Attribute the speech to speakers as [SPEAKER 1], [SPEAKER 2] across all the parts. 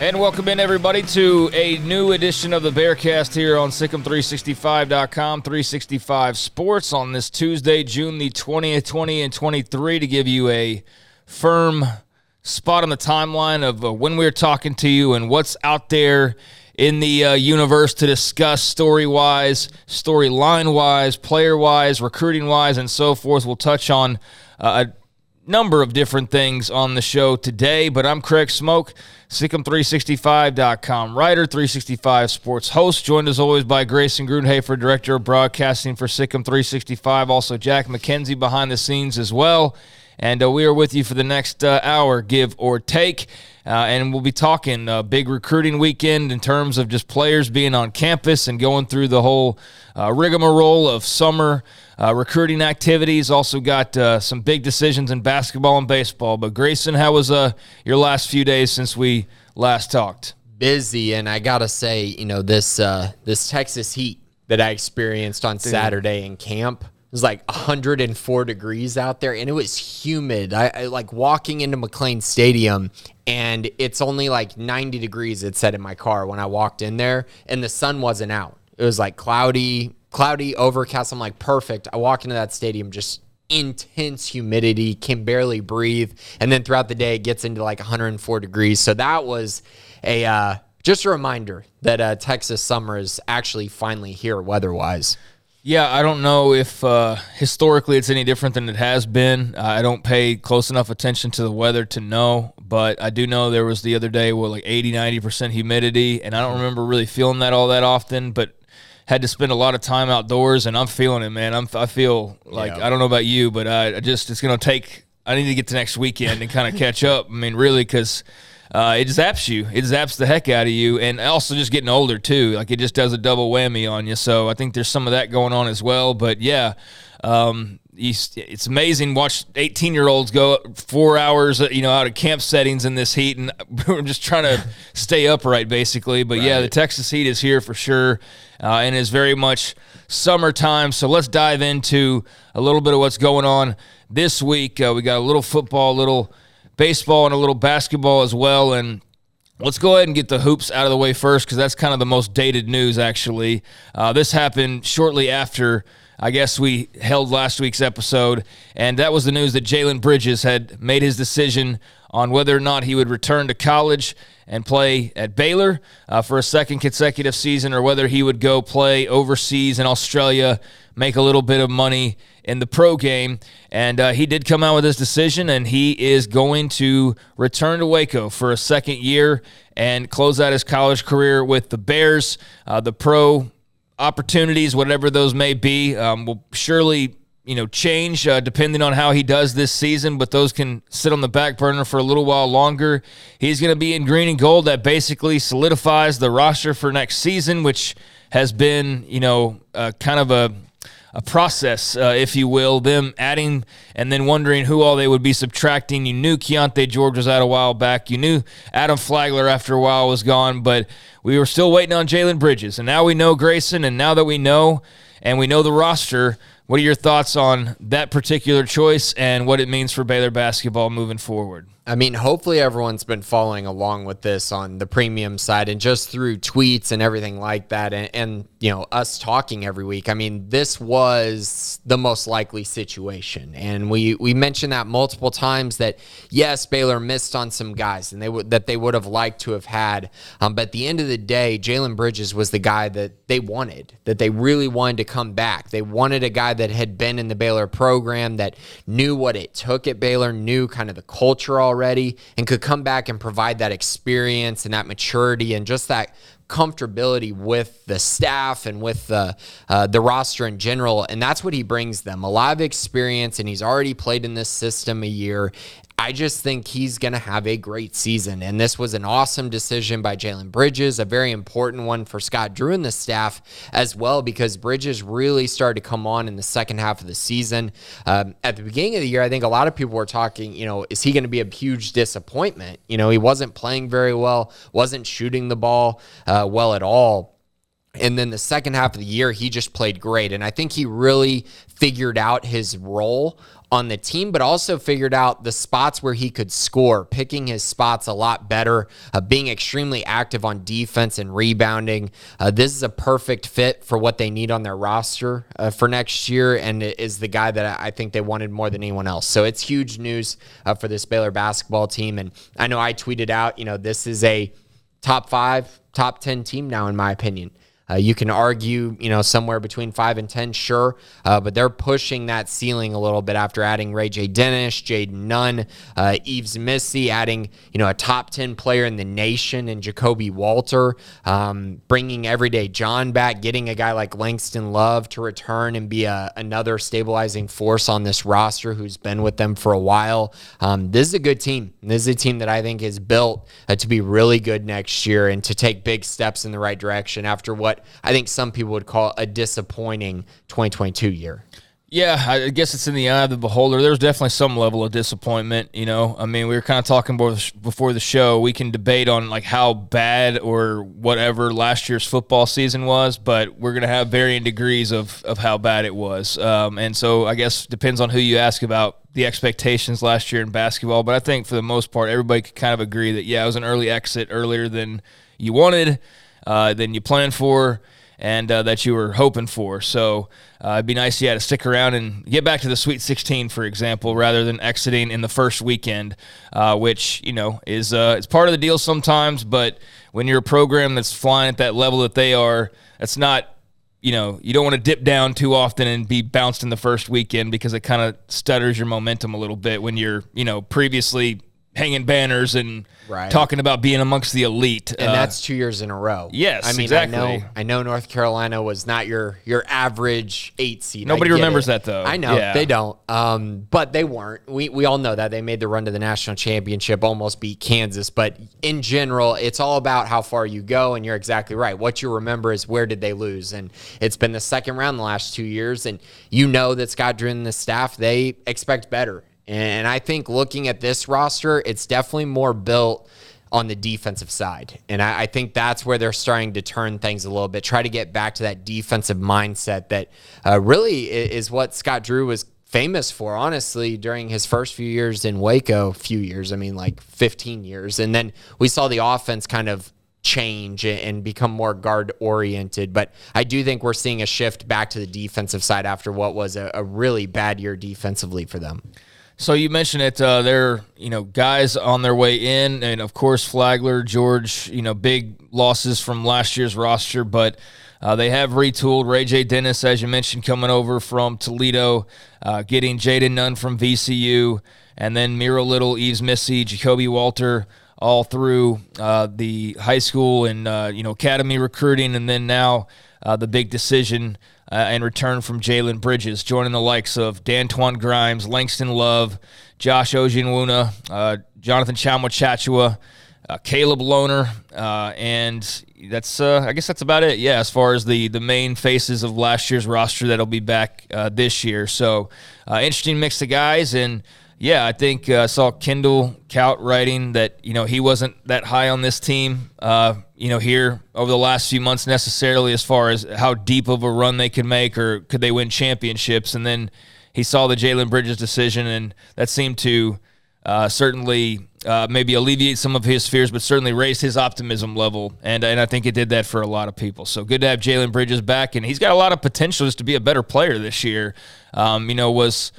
[SPEAKER 1] And welcome in, everybody, to a new edition of the Bearcast here on SicEm365.com, 365 Sports on this Tuesday, June the 20th, 20 and 23, to give you a firm spot on the timeline of uh, when we're talking to you and what's out there in the uh, universe to discuss story wise, storyline wise, player wise, recruiting wise, and so forth. We'll touch on uh, number of different things on the show today, but I'm Craig Smoak, SicEm365.com writer, 365 sports host, joined as always by Grayson Grundhoefer, director of broadcasting for SicEm365, also Jack McKenzie behind the scenes as well. And uh, we are with you for the next uh, hour, give or take. Uh, and we'll be talking uh, big recruiting weekend in terms of just players being on campus and going through the whole uh, rigmarole of summer uh, recruiting activities. Also got uh, some big decisions in basketball and baseball. But Grayson, how was uh, your last few days since we last talked?
[SPEAKER 2] Busy, and I gotta say, you know this this Texas heat that I experienced on Dude. Saturday in camp was like 104 degrees out there and it was humid. I, I, like walking into McLane Stadium and it's only like 90 degrees it said in my car when I walked in there and the sun wasn't out. It was like cloudy, cloudy, overcast. I'm like, perfect. I walk into that stadium just intense humidity, can barely breathe. And then throughout the day it gets into like 104 degrees. So that was a uh, just a reminder that uh, Texas summer is actually finally here weather-wise.
[SPEAKER 1] Yeah, I don't know if uh, historically it's any different than it has been. I don't pay close enough attention to the weather to know, but I do know there was the other day with like 80, 90% humidity, and I don't remember really feeling that all that often, but had to spend a lot of time outdoors, and I'm feeling it, man. I'm, I feel like, yeah. I don't know about you, but I, I just, it's going to take, I need to get to next weekend and kind of catch up. I mean, really, because – uh, it zaps you. It zaps the heck out of you, and also just getting older too. Like it just does a double whammy on you. So I think there's some of that going on as well. But yeah, um, it's amazing. Watch 18 year olds go four hours, you know, out of camp settings in this heat, and we're just trying to stay upright, basically. But right. yeah, the Texas heat is here for sure, uh, and is very much summertime. So let's dive into a little bit of what's going on this week. Uh, we got a little football, a little baseball and a little basketball as well. And Let's go ahead and get the hoops out of the way first because that's kind of the most dated news, actually. Uh, this happened shortly after, I guess, we held last week's episode, and that was the news that Jalen Bridges had made his decision on whether or not he would return to college and play at Baylor uh, for a second consecutive season or whether he would go play overseas in Australia, make a little bit of money in the pro game. And uh, he did come out with his decision, and he is going to return to Waco for a second year and close out his college career with the Bears. Uh, the pro opportunities, whatever those may be, um, will surely you know change uh, depending on how he does this season but those can sit on the back burner for a little while longer he's going to be in green and gold that basically solidifies the roster for next season which has been you know uh, kind of a a process, uh, if you will, them adding and then wondering who all they would be subtracting. You knew Keyonte George was out a while back. You knew Adam Flagler after a while was gone, but we were still waiting on Jalen Bridges. And now we know Grayson, and now that we know and we know the roster, what are your thoughts on that particular choice and what it means for Baylor basketball moving forward?
[SPEAKER 2] I mean, hopefully everyone's been following along with this on the premium side and just through tweets and everything like that. And, and, you know, us talking every week. I mean, this was the most likely situation. And we, we mentioned that multiple times that, yes, Baylor missed on some guys and they would, that they would have liked to have had. Um, but at the end of the day, Jalen Bridges was the guy that they wanted, that they really wanted to come back. They wanted a guy that had been in the Baylor program, that knew what it took at Baylor, knew kind of the culture already already and could come back and provide that experience and that maturity and just that comfortability with the staff and with the uh, the roster in general. And that's what he brings them a lot of experience and he's already played in this system a year I just think he's going to have a great season. And this was an awesome decision by Jalen Bridges, a very important one for Scott Drew and the staff as well, because Bridges really started to come on in the second half of the season. Um, at the beginning of the year, I think a lot of people were talking, you know, is he going to be a huge disappointment? You know, he wasn't playing very well, wasn't shooting the ball uh, well at all. And then the second half of the year, he just played great. And I think he really figured out his role on the team, but also figured out the spots where he could score, picking his spots a lot better, uh, being extremely active on defense and rebounding. Uh, this is a perfect fit for what they need on their roster uh, for next year, and is the guy that I think they wanted more than anyone else. So it's huge news uh, for this Baylor basketball team. And I know I tweeted out, you know, this is a top five, top 10 team now, in my opinion. Uh, you can argue, you know, somewhere between five and 10, sure, uh, but they're pushing that ceiling a little bit after adding Ray J. Dennis, Jayden Nunn, uh, Yves Missi, adding, you know, a top 10 player in the nation and Jacoby Walter, um, bringing Everyday John back, getting a guy like Langston Love to return and be a, another stabilizing force on this roster who's been with them for a while. Um, this is a good team. This is a team that I think is built uh, to be really good next year and to take big steps in the right direction after what what I think some people would call a disappointing 2022 year.
[SPEAKER 1] Yeah, I guess it's in the eye of the beholder. There's definitely some level of disappointment. You know, I mean, we were kind of talking before the show. We can debate on like how bad or whatever last year's football season was, but we're gonna have varying degrees of of how bad it was. Um, and so I guess depends on who you ask about the expectations last year in basketball. But I think for the most part, everybody could kind of agree that yeah, it was an early exit earlier than you wanted uh, than you planned for and uh, that you were hoping for. So uh, it'd be nice, yeah, to stick around and get back to the Sweet 16, for example, rather than exiting in the first weekend, uh, which you know is uh, it's part of the deal sometimes. But when you're a program that's flying at that level that they are, that's not. You know, you don't want to dip down too often and be bounced in the first weekend because it kind of stutters your momentum a little bit when you're, you know, previously hanging banners and right. talking about being amongst the elite.
[SPEAKER 2] And uh, that's two years in a row.
[SPEAKER 1] Yes,
[SPEAKER 2] I mean,
[SPEAKER 1] exactly.
[SPEAKER 2] I know, I know North Carolina was not your your average eight seed.
[SPEAKER 1] Nobody remembers it. that though.
[SPEAKER 2] I know yeah. they don't, um, but they weren't. We we all know that they made the run to the national championship, almost beat Kansas. But in general, it's all about how far you go, and you're exactly right. What you remember is where did they lose, and it's been the second round the last two years, and you know that Scott Drew and the staff they expect better and I think looking at this roster, it's definitely more built on the defensive side. And I, I, think that's where they're starting to turn things a little bit, try to get back to that defensive mindset that uh, really is what Scott Drew was famous for, honestly, during his first few years in Waco. Few years, I mean, like 15 years. And then we saw the offense kind of change and become more guard oriented. But I do think we're seeing a shift back to the defensive side after what was a, a really bad year defensively for them.
[SPEAKER 1] So you mentioned it. Uh, they're you know guys on their way in, and of course Flagler, George. You know big losses from last year's roster, but uh, they have retooled. Ray J. Dennis, as you mentioned, coming over from Toledo, uh, getting Jayden Nunn from VCU, and then Miro Little, Yves Missi, Jacoby Walter, all through uh, the high school and uh, you know academy recruiting, and then now uh, the big decision uh, in return from Jalen Bridges, joining the likes of Dantwan Grimes, Langston Love, Josh Ojianwuna, uh, Jonathan Tchamwa uh, Caleb Lohner, uh, and that's uh, I guess that's about it. Yeah, as far as the the main faces of last year's roster that'll be back uh, this year. So uh, interesting mix of guys and yeah, I think I saw Kendall Cout writing that you know he wasn't that high on this team, you know, here over the last few months necessarily as far as how deep of a run they could make or could they win championships. And then he saw the Jalen Bridges decision, and that seemed to uh, certainly uh, maybe alleviate some of his fears, but certainly raise his optimism level. And and I think it did that for a lot of people. So good to have Jalen Bridges back, and he's got a lot of potential just to be a better player this year. Um, you know, was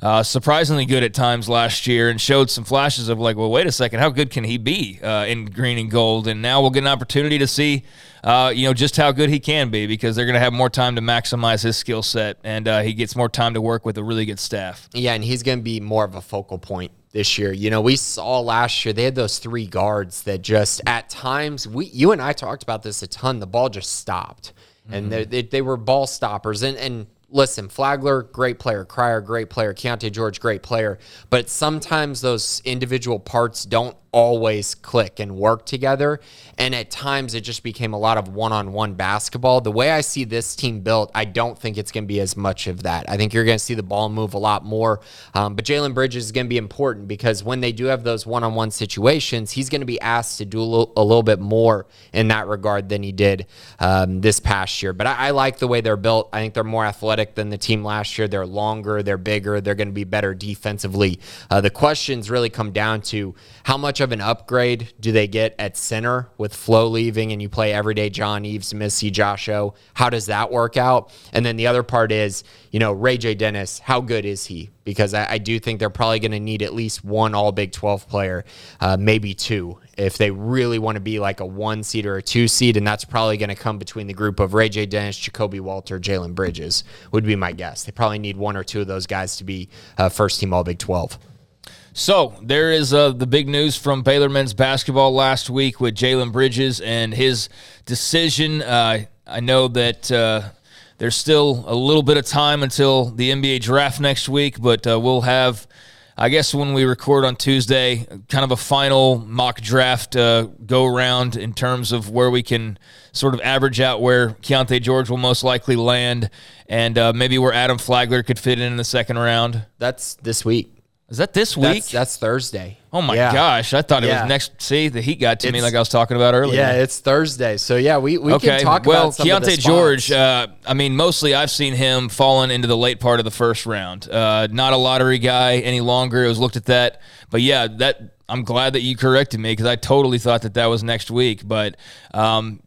[SPEAKER 1] uh, surprisingly good at times last year and showed some flashes of like, well, wait a second, how good can he be uh, in green and gold? And now we'll get an opportunity to see, uh, you know, just how good he can be because they're going to have more time to maximize his skill set and uh, he gets more time to work with a really good staff.
[SPEAKER 2] Yeah, and he's going to be more of a focal point this year. You know, we saw last year they had those three guards that just at times we you and I talked about this a ton. The ball just stopped, mm-hmm. and they, they, they were ball stoppers, and and listen, Flagler, great player. Cryer, great player. Keyonte George, great player. But sometimes those individual parts don't always click and work together. And at times it just became a lot of one on one basketball. The way I see this team built, I don't think it's going to be as much of that. I think you're going to see the ball move a lot more. Um, but Jalen Bridges is going to be important because when they do have those one on one situations, he's going to be asked to do a little, a little, bit more in that regard than he did um, this past year. But I, I like the way they're built. I think they're more athletic than the team last year. They're longer, they're bigger, they're going to be better defensively. Uh, the questions really come down to how much of an upgrade do they get at center with Flo leaving and you play everyday John Yves, Missi, Josh O? How does that work out? And then the other part is, you know, Ray J. Dennis, how good is he? Because I, I do think they're probably going to need at least one All Big 12 player, uh, maybe two, if they really want to be like a one seed or a two seed. And that's probably going to come between the group of Ray J. Dennis, Jacoby Walter, Jalen Bridges, would be my guess. They probably need one or two of those guys to be uh, first team All Big 12.
[SPEAKER 1] So there is uh, the big news from Baylor men's basketball last week with Jalen Bridges and his decision. Uh, I know that uh, there's still a little bit of time until the NBA draft next week, but uh, we'll have, I guess, when we record on Tuesday, kind of a final mock draft uh, go around in terms of where we can sort of average out where Keyonte George will most likely land and uh, maybe where Adam Flagler could fit in in the second round.
[SPEAKER 2] That's this week.
[SPEAKER 1] Is that this week?
[SPEAKER 2] That's, that's Thursday.
[SPEAKER 1] Oh my
[SPEAKER 2] Yeah.
[SPEAKER 1] gosh! I thought it
[SPEAKER 2] Yeah.
[SPEAKER 1] was next. See, the heat got to me like I was talking about earlier.
[SPEAKER 2] Yeah, it's Thursday. So yeah, we, we
[SPEAKER 1] okay.
[SPEAKER 2] can talk
[SPEAKER 1] well,
[SPEAKER 2] about the
[SPEAKER 1] Keyonte George. Uh, I mean, mostly I've seen him falling into the late part of the first round. Uh, not a lottery guy any longer. It was looked at that, but yeah, that I'm glad that you corrected me because I totally thought that that was next week. But um,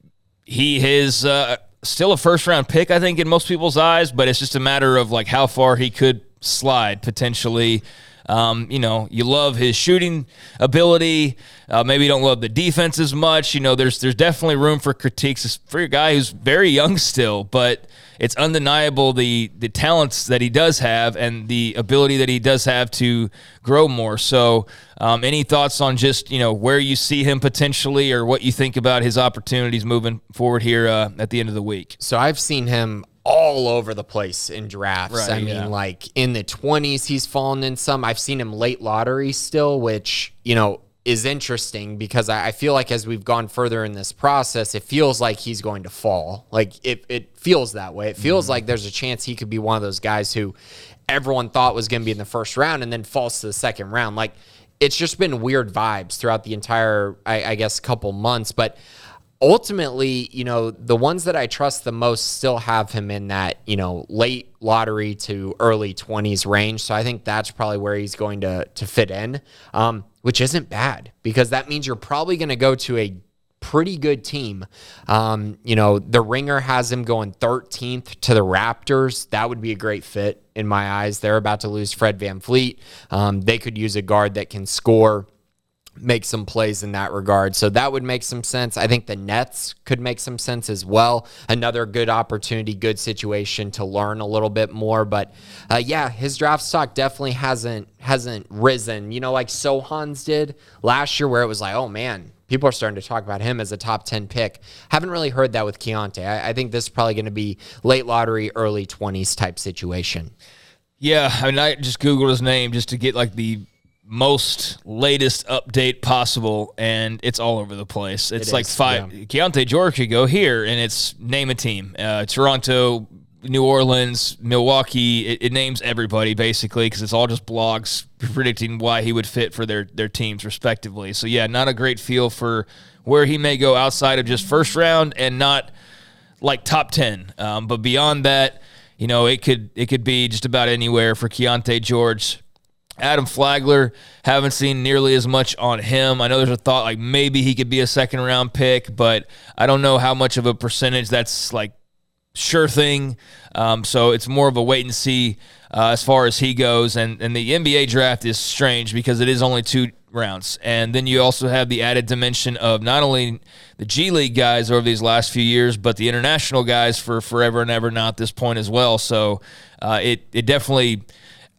[SPEAKER 1] he is uh, still a first round pick, I think, in most people's eyes. But it's just a matter of like how far he could slide potentially. Um, you know, you love his shooting ability. Uh, maybe you don't love the defense as much. You know, there's there's definitely room for critiques for a guy who's very young still, but it's undeniable the the talents that he does have and the ability that he does have to grow more. So, um, any thoughts on just you know where you see him potentially, or what you think about his opportunities moving forward here uh, at the end of the week?
[SPEAKER 2] So I've seen him all over the place in drafts.
[SPEAKER 1] Right,
[SPEAKER 2] I mean,
[SPEAKER 1] yeah.
[SPEAKER 2] like in the 20s, he's fallen in some. I've seen him late lottery still, which, you know, is interesting because I, I feel like as we've gone further in this process, it feels like he's going to fall. Like it, it feels that way. It feels mm-hmm. like there's a chance he could be one of those guys who everyone thought was going to be in the first round and then falls to the second round. Like it's just been weird vibes throughout the entire, I, I guess, couple months. But ultimately, you know, the ones that I trust the most still have him in that, you know, late lottery to early 20s range. So I think that's probably where he's going to to fit in, um, which isn't bad because that means you're probably going to go to a pretty good team. Um, you know, the ringer has him going 13th to the Raptors. That would be a great fit in my eyes. They're about to lose Fred VanVleet. Um, they could use a guard that can score make some plays in that regard. So that would make some sense. I think the Nets could make some sense as well. Another good opportunity, good situation to learn a little bit more. But uh, yeah, his draft stock definitely hasn't hasn't risen. You know, like Sochan's did last year, where it was like, oh man. People are starting to talk about him as a top 10 pick. Haven't really heard that with Keyonte. I, I think this is probably going to be late lottery, early 20s type situation.
[SPEAKER 1] Yeah, I mean, I just googled his name just to get like the most latest update possible, and it's all over the place. It's
[SPEAKER 2] It
[SPEAKER 1] like
[SPEAKER 2] is,
[SPEAKER 1] five. Keyonte George could go here, and it's name a team: uh, Toronto, New Orleans, Milwaukee. It, it names everybody basically because it's all just blogs predicting why he would fit for their their teams respectively. So yeah, not a great feel for where he may go outside of just first round, and not like top 10 um, but beyond that you know it could it could be just about anywhere for Keyonte George Adam Flagler haven't seen nearly as much on him I know there's a thought like maybe he could be a second round pick but I don't know how much of a percentage that's like sure thing. Um, so it's more of a wait and see uh, as far as he goes. And and the NBA draft is strange because it is only two rounds, and then you also have the added dimension of not only the G League guys over these last few years, but the international guys for forever and ever now at this point as well. So uh, it it definitely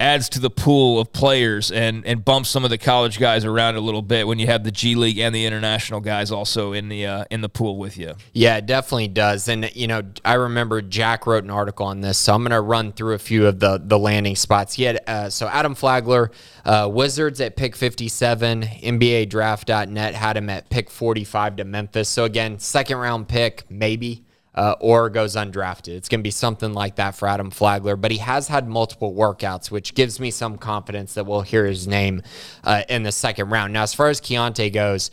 [SPEAKER 1] adds to the pool of players and and bumps some of the college guys around a little bit when you have the G League and the international guys also in the uh, in the pool with you.
[SPEAKER 2] Yeah, it definitely does. And you know, I remember Jack wrote an article on this, so I'm going to run through a few of the the landing spots. He had uh, so Adam Flagler, uh, Wizards at pick 57, NBA Draft.net had him at pick 45 to Memphis. So again, second round pick, maybe uh, or goes undrafted. It's going to be something like that for Adam Flagler, but he has had multiple workouts, which gives me some confidence that we'll hear his name uh, in the second round. Now, as far as Keyonte goes,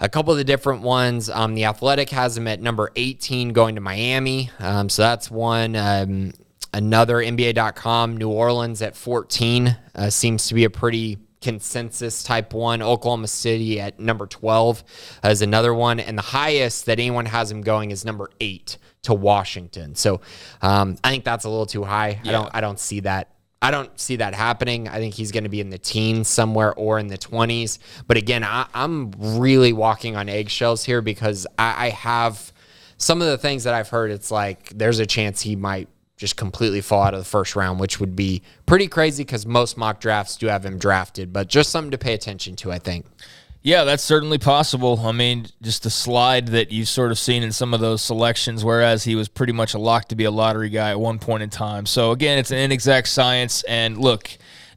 [SPEAKER 2] a couple of the different ones. Um, the Athletic has him at number 18 going to Miami. Um, so that's one. Um, another NBA.com, New Orleans at 14 uh, seems to be a pretty consensus type one. Oklahoma City at number 12 is another one. And the highest that anyone has him going is number eight to Washington. So um, I think that's a little too high. Yeah. I don't I don't see that. I don't see that happening. I think he's going to be in the teens somewhere or in the 20s. But again, I, am really walking on eggshells here because I, I have some of the things that I've heard. It's like there's a chance he might just completely fall out of the first round, which would be pretty crazy because most mock drafts do have him drafted, but just something to pay attention to, I think.
[SPEAKER 1] Yeah, that's certainly possible. I mean, just the slide that you've sort of seen in some of those selections, whereas he was pretty much a lock to be a lottery guy at one point in time. So, again, it's an inexact science. And look,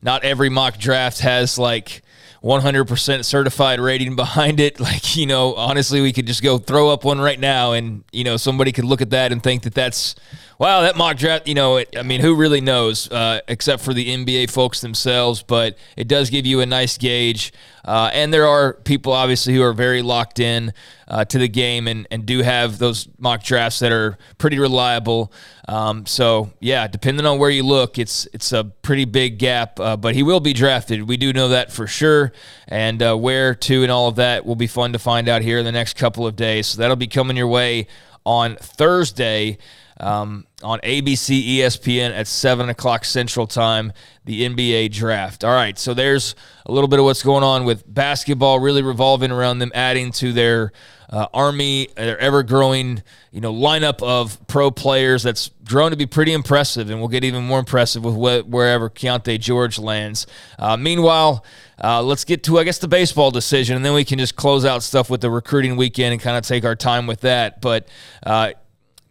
[SPEAKER 1] not every mock draft has like 100% certified rating behind it. Like, you know, honestly, we could just go throw up one right now and, you know, somebody could look at that and think that that's Wow, that mock draft, you know, it, I mean, who really knows uh, except for the NBA folks themselves, but it does give you a nice gauge. Uh, and there are people, obviously, who are very locked in uh, to the game and, and do have those mock drafts that are pretty reliable. Um, so, yeah, depending on where you look, it's it's a pretty big gap, uh, but he will be drafted. We do know that for sure. And uh, where to and all of that will be fun to find out here in the next couple of days. So, that'll be coming your way on Thursday um, on ABC ESPN at 7 o'clock Central Time, the NBA draft. All right, so there's a little bit of what's going on with basketball, really revolving around them adding to their uh, army, their ever growing you know lineup of pro players that's grown to be pretty impressive, and will get even more impressive with wh- wherever Keyonte George lands. Uh, meanwhile, uh, let's get to I guess the baseball decision, and then we can just close out stuff with the recruiting weekend and kind of take our time with that. But uh,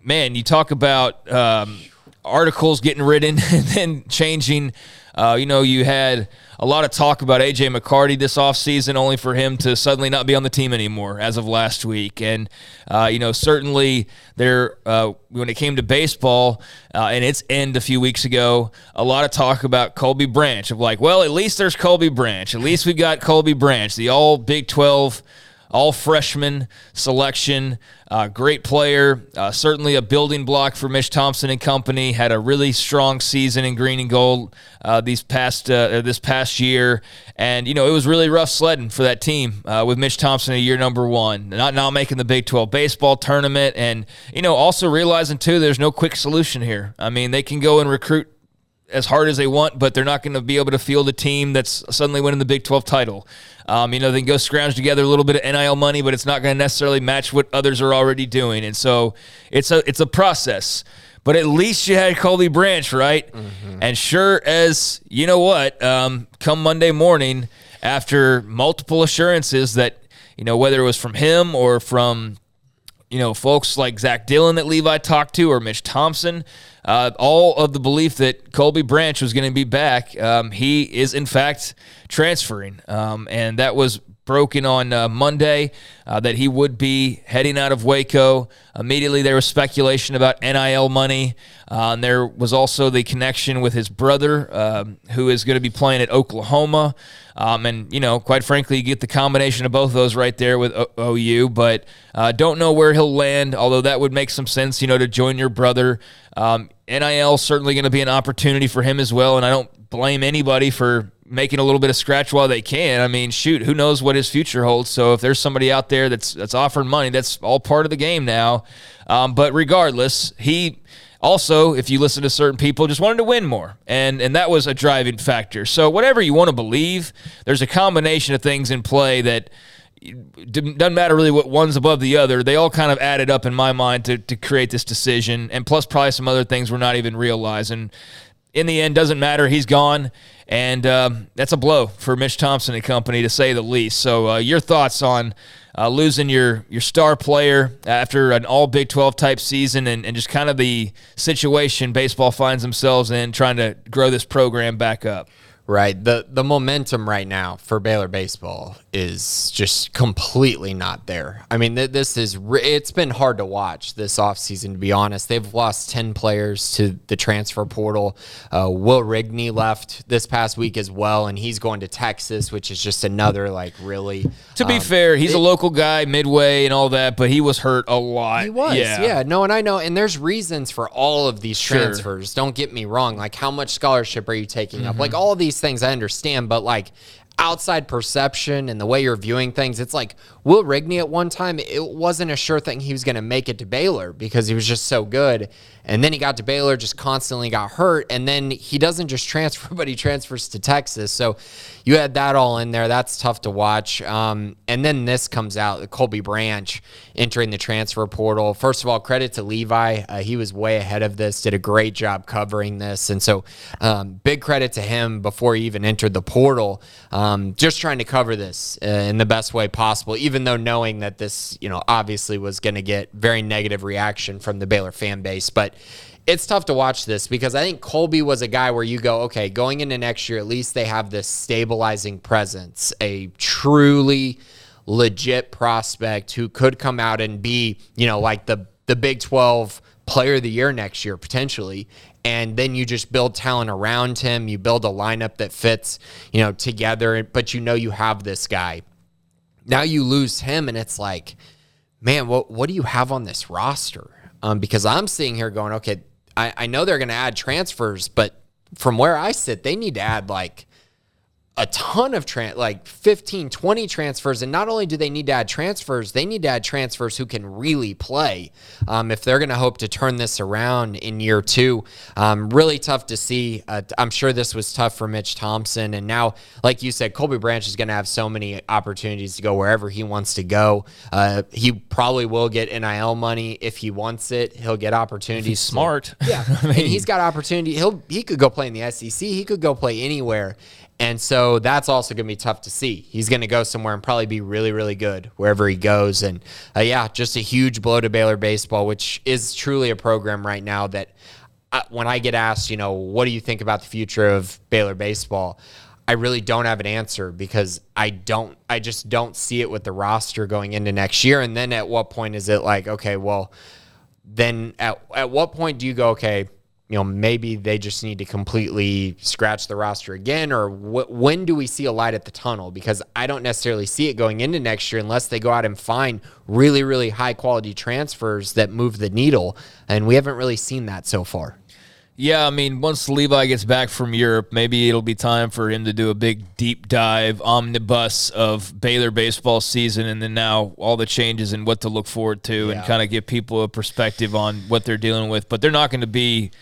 [SPEAKER 1] man, you talk about um, articles getting written and then changing. Uh, you know, you had a lot of talk about AJ McCarty this offseason, only for him to suddenly not be on the team anymore as of last week. And, uh, you know, certainly there, uh, when it came to baseball uh, and its end a few weeks ago, a lot of talk about Colby Branch of like, well, at least there's Colby Branch. At least we've got Colby Branch, the all Big 12 all freshman selection. Uh, great player, uh, certainly a building block for Mitch Thompson and company. Had a really strong season in green and gold uh, these past uh, this past year, and you know it was really rough sledding for that team uh, with Mitch Thompson a year number one, not now making the Big Twelve baseball tournament, and you know also realizing too there's no quick solution here. I mean they can go and recruit as hard as they want, but they're not going to be able to field a team that's suddenly winning the Big 12 title. Um, you know, they can go scrounge together a little bit of NIL money, but it's not going to necessarily match what others are already doing. And so it's a it's a process. But at least you had Colby Branch, right? Mm-hmm. And sure as you know what, um, come Monday morning, after multiple assurances that you know whether it was from him or from you know folks like Zach Dillon that Levi talked to or Mitch Thompson uh, all of the belief that Colby Branch was going to be back. Um, he is, in fact, transferring. Um, and that was broken on uh, Monday uh, that he would be heading out of Waco. Immediately, there was speculation about NIL money. Uh, and there was also the connection with his brother, um, who is going to be playing at Oklahoma. Um, and, you know, quite frankly, you get the combination of both of those right there with o- OU, but uh, don't know where he'll land, although that would make some sense, you know, to join your brother. Um, NIL certainly going to be an opportunity for him as well, and I don't blame anybody for making a little bit of scratch while they can. I mean, shoot, who knows what his future holds? So if there's somebody out there that's that's offering money, that's all part of the game now. Um, but regardless, he also, if you listen to certain people, just wanted to win more, and and that was a driving factor. So whatever you want to believe, there's a combination of things in play that doesn't matter really what one's above the other. They all kind of added up in my mind to, to create this decision, and plus probably some other things we're not even realizing. in the end, doesn't matter. He's gone. And um, that's a blow for Mitch Thompson and company, to say the least. So, uh, your thoughts on uh, losing your your star player after an all Big 12 type season and, and just kind of the situation baseball finds themselves in trying to grow this program back up?
[SPEAKER 2] Right. The the momentum right now for Baylor baseball is just completely not there. I mean, th- this is re- it's been hard to watch this offseason to be honest. They've lost 10 players to the transfer portal. Uh, Will Rigney left this past week as well and he's going to Texas, which is just another like really
[SPEAKER 1] To be um, fair, he's it, a local guy, Midway and all that, but he was hurt a lot.
[SPEAKER 2] He was. Yeah. yeah. No, and I know and there's reasons for all of these transfers. Sure. Don't get me wrong. Like how much scholarship are you taking mm-hmm. up? Like all these things I understand, but like outside perception and the way you're viewing things, it's like Will Rigney at one time, it wasn't a sure thing he was going to make it to Baylor because he was just so good. And then he got to Baylor, just constantly got hurt. And then he doesn't just transfer, but he transfers to Texas. So you had that all in there. That's tough to watch. Um, and then this comes out Colby Branch entering the transfer portal. First of all, credit to Levi. Uh, he was way ahead of this, did a great job covering this. And so um, big credit to him before he even entered the portal, um, just trying to cover this uh, in the best way possible, even though knowing that this, you know, obviously was going to get very negative reaction from the Baylor fan base. But it's tough to watch this because I think Colby was a guy where you go, okay, going into next year, at least they have this stabilizing presence, a truly legit prospect who could come out and be, you know, like the the Big 12 player of the year next year potentially and then you just build talent around him you build a lineup that fits you know together but you know you have this guy now you lose him and it's like man what what do you have on this roster? Um, because i'm seeing here going okay I, I know they're going to add transfers, but from where I sit, they need to add like a ton of tran- like 15 20 transfers and not only do they need to add transfers they need to add transfers who can really play um, if they're going to hope to turn this around in year two. Um, really tough to see. Uh, i'm sure this was tough for mitch thompson and now like you said colby branch is going to have so many opportunities to go wherever he wants to go. Uh, he probably will get nil money if he wants it. He'll get opportunities he's
[SPEAKER 1] smart.
[SPEAKER 2] Yeah I mean, and he's got opportunity. He'll he could go play in the sec he could go play anywhere and so that's also going to be tough to see. He's going to go somewhere and probably be really, really good wherever he goes. And uh, yeah, just a huge blow to Baylor baseball, which is truly a program right now that uh, when I get asked, you know, what do you think about the future of Baylor baseball? I really don't have an answer because I don't, I just don't see it with the roster going into next year. And then at what point is it like, okay, well, then at, at what point do you go, okay, you know, maybe they just need to completely scratch the roster again, or wh- when do we see a light at the tunnel? Because I don't necessarily see it going into next year unless they go out and find really, really high quality transfers that move the needle, and we haven't really seen that so far.
[SPEAKER 1] Yeah, I mean, once Levi gets back from Europe, maybe it'll be time for him to do a big deep dive omnibus of Baylor baseball season and then now all the changes and what to look forward to yeah. and kind of give people a perspective on what they're dealing with. But they're not going to be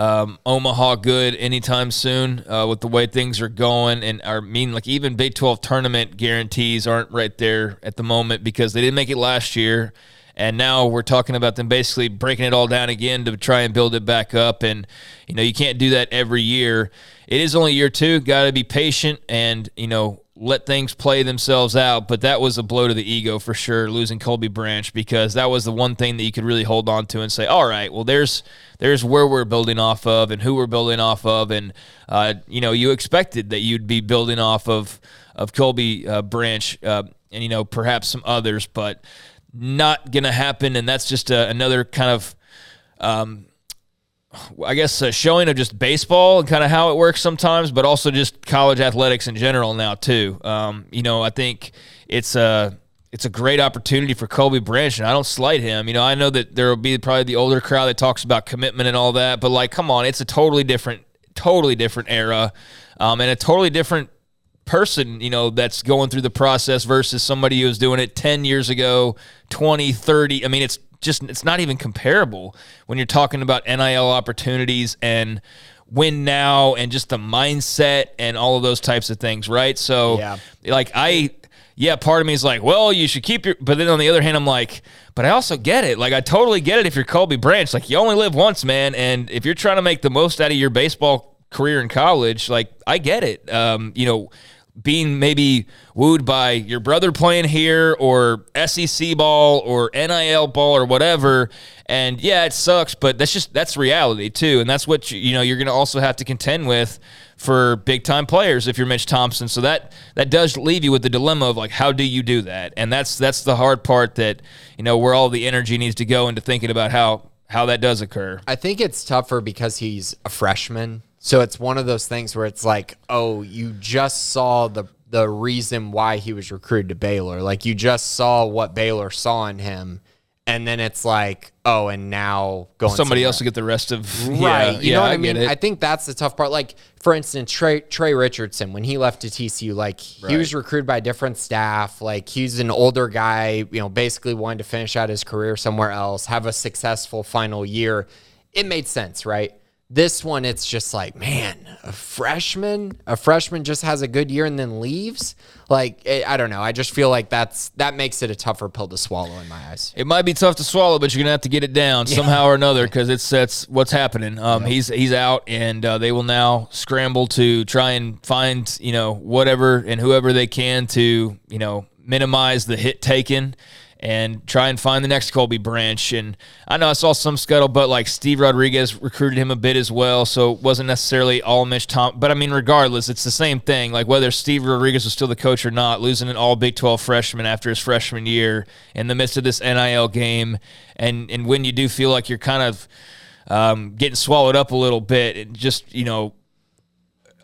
[SPEAKER 1] um, Omaha good anytime soon uh, with the way things are going. And I mean, like even Big 12 tournament guarantees aren't right there at the moment because they didn't make it last year. And now we're talking about them basically breaking it all down again to try and build it back up. And, you know, you can't do that every year. It is only year two. Got to be patient and, you know, let things play themselves out. But that was a blow to the ego for sure, losing Colby Branch, because that was the one thing that you could really hold on to and say, all right, well, there's there's where we're building off of and who we're building off of. And, uh, you know, you expected that you'd be building off of, of Colby uh, Branch uh, and, you know, perhaps some others, but not to happen. And that's just a, another kind of, um, I guess a showing of just baseball and kind of how it works sometimes, but also just college athletics in general now too. Um, you know, I think it's a it's a great opportunity for Colby Branch, and I don't slight him. You know, I know that there will be probably the older crowd that talks about commitment and all that, but like, come on, it's a totally different, totally different era, um, and a totally different person, you know, that's going through the process versus somebody who was doing it 10 years ago, 20, 30. I mean, it's just it's not even comparable when you're talking about NIL opportunities and win now and just the mindset and all of those types of things, right? So yeah. like I yeah, part of me is like, well, you should keep your but then on the other hand I'm like, but I also get it. Like I totally get it if you're Colby Branch. Like you only live once, man, and if you're trying to make the most out of your baseball career in college, like I get it. Um, you know, being maybe wooed by your brother playing here or SEC ball or NIL ball or whatever. And yeah, it sucks, but that's just that's reality too, and that's what you, you know you're going to also have to contend with for big time players if you're Mitch Thompson. So that that does leave you with the dilemma of like how do you do that? And that's that's the hard part that you know where all the energy needs to go into thinking about how how that does occur.
[SPEAKER 2] I think it's tougher because he's a freshman. So it's one of those things where it's like, oh, you just saw the the reason why he was recruited to Baylor. Like you just saw what Baylor saw in him and then it's like, oh, and now going
[SPEAKER 1] somebody
[SPEAKER 2] somewhere.
[SPEAKER 1] else to get the rest of
[SPEAKER 2] right.
[SPEAKER 1] Yeah,
[SPEAKER 2] you
[SPEAKER 1] yeah,
[SPEAKER 2] know what I,
[SPEAKER 1] I
[SPEAKER 2] mean?
[SPEAKER 1] it.
[SPEAKER 2] I think that's the tough part. Like for instance, Trey Trey Richardson when he left to TCU, like he was recruited by a different staff. Like he's an older guy, you know, basically wanted to finish out his career somewhere else, have a successful final year. It made sense, right? This one, it's just like, man, a freshman, a freshman just has a good year and then leaves. Like, it, I don't know. I just feel like that's that makes it a tougher pill to swallow in my eyes.
[SPEAKER 1] It might be tough to swallow, but you're gonna have to get it down somehow or another because it's that's what's happening. Um, He's he's out, and uh, they will now scramble to try and find you know whatever and whoever they can to you know minimize the hit taken and try and find the next Colby Branch. And I know I saw some scuttlebutt like Steve Rodriguez recruited him a bit as well, so it wasn't necessarily all Mitch Tom. But I mean, regardless, it's the same thing. Like whether Steve Rodriguez was still the coach or not, losing an All Big Twelve freshman after his freshman year in the midst of this NIL game, and and when you do feel like you're kind of um, getting swallowed up a little bit, and just you know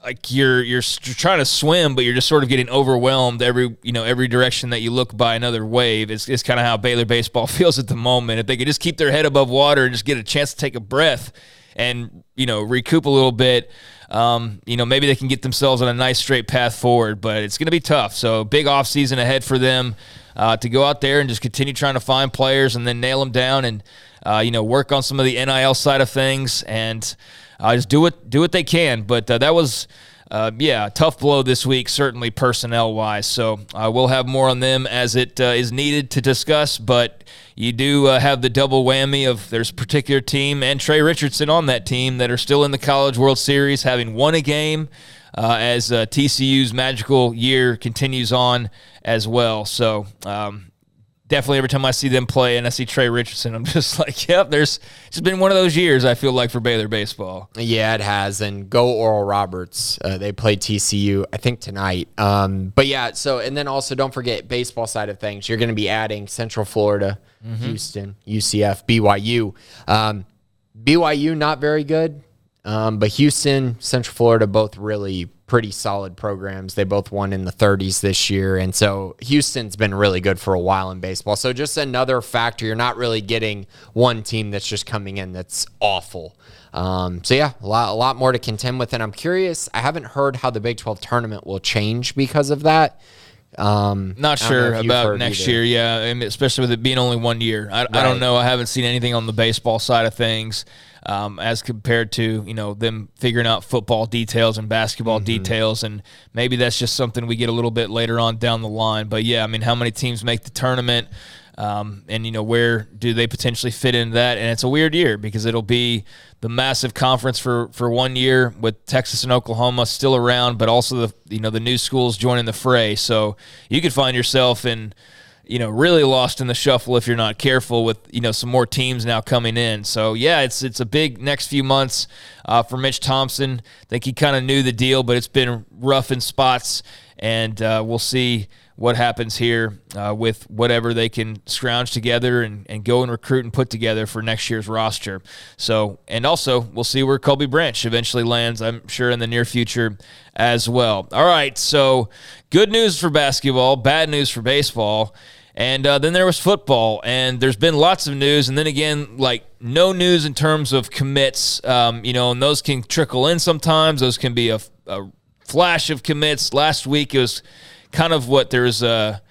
[SPEAKER 1] like you're you're trying to swim, but you're just sort of getting overwhelmed every you know every direction that you look by another wave. It's, it's kind of how Baylor baseball feels at the moment. If they could just keep their head above water and just get a chance to take a breath and you know recoup a little bit, um, you know maybe they can get themselves on a nice straight path forward. But it's going to be tough. So big off season ahead for them uh, to go out there and just continue trying to find players and then nail them down and uh, you know work on some of the NIL side of things and uh, just do what do what they can. But uh, that was. Uh, yeah, a tough blow this week, certainly personnel wise. So uh, we'll have more on them as it uh, is needed to discuss. But you do uh, have the double whammy of there's a particular team and Trey Richardson on that team that are still in the College World Series, having won a game uh, as uh, TCU's magical year continues on as well. So um, definitely every time I see them play and I see Trey Richardson, I'm just like, yep, there's it's been one of those years I feel like for Baylor baseball.
[SPEAKER 2] Yeah, it has. And go Oral Roberts. Uh, they play TCU, I think, tonight. Um, but yeah, so, and then also don't forget baseball side of things. You're going to be adding Central Florida, Houston, UCF, BYU. Um, BYU, not very good. Um, but Houston, Central Florida, both really pretty solid programs. They both won in the 30s this year. And so Houston's been really good for a while in baseball. So just another factor. You're not really getting one team that's just coming in that's awful. Um, so yeah, a lot, a lot more to contend with. And I'm curious, I haven't heard how the Big 12 tournament will change because of that. Um,
[SPEAKER 1] Not sure about next
[SPEAKER 2] either.
[SPEAKER 1] year, yeah, and especially with it being only one year. I, I don't know. I haven't seen anything on the baseball side of things um, as compared to you know them figuring out football details and basketball
[SPEAKER 2] Mm-hmm.
[SPEAKER 1] details, and maybe that's just something we get a little bit later on down the line. But yeah, I mean, how many teams make the tournament? Um, and you know where do they potentially fit into that? And it's a weird year because it'll be the massive conference for for one year with Texas and Oklahoma still around, but also the you know the new schools joining the fray. So you could find yourself in you know really lost in the shuffle if you're not careful with you know some more teams now coming in. So yeah, it's it's a big next few months uh, for Mitch Thompson. I think he kind of knew the deal, but it's been rough in spots, and uh, we'll see what happens here uh, with whatever they can scrounge together and, and go and recruit and put together for next year's roster. So, and also we'll see where Colby Branch eventually lands, I'm sure, in the near future as well. All right, so good news for basketball, bad news for baseball. And uh, then there was football, and there's been lots of news. And then again, like no news in terms of commits, um, you know, and those can trickle in sometimes. Those can be a, a flash of commits. Last week it was kind of what there's a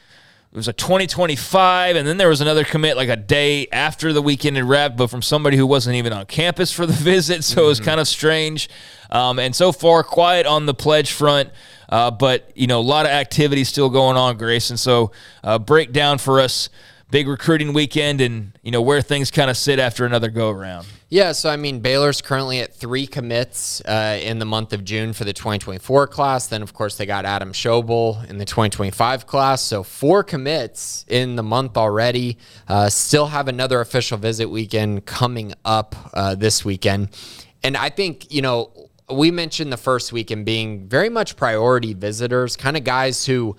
[SPEAKER 1] it was a 2025 and then there was another commit like a day after the weekend had wrapped but from somebody who wasn't even on campus for the visit so it was kind of strange. Um, and so far quiet on the pledge front uh, but you know a lot of activity still going on Grayson so uh, break down for us big recruiting weekend and you know where things kind of sit after another go around.
[SPEAKER 2] Yeah, so I mean, Baylor's currently at three commits uh, in the month of June for the 2024 class. Then, of course, they got Adam Schobel in the 2025 class. So, four commits in the month already. Uh, still have another official visit weekend coming up uh, this weekend. And I think, you know, we mentioned the first weekend being very much priority visitors, kind of guys who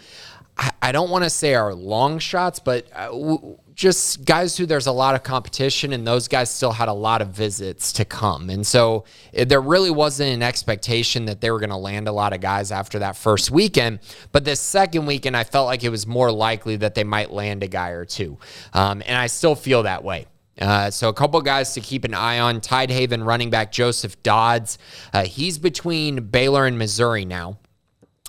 [SPEAKER 2] I, don't want to say are long shots, but uh, just guys who there's a lot of competition, and those guys still had a lot of visits to come. And so eh, there really wasn't an expectation that they were going to land a lot of guys after that first weekend. But this second weekend, I felt like it was more likely that they might land a guy or two. Um, and I still feel that way. Uh, so a couple guys to keep an eye on. Tidehaven running back Joseph Dodds. Uh, he's between Baylor and Missouri now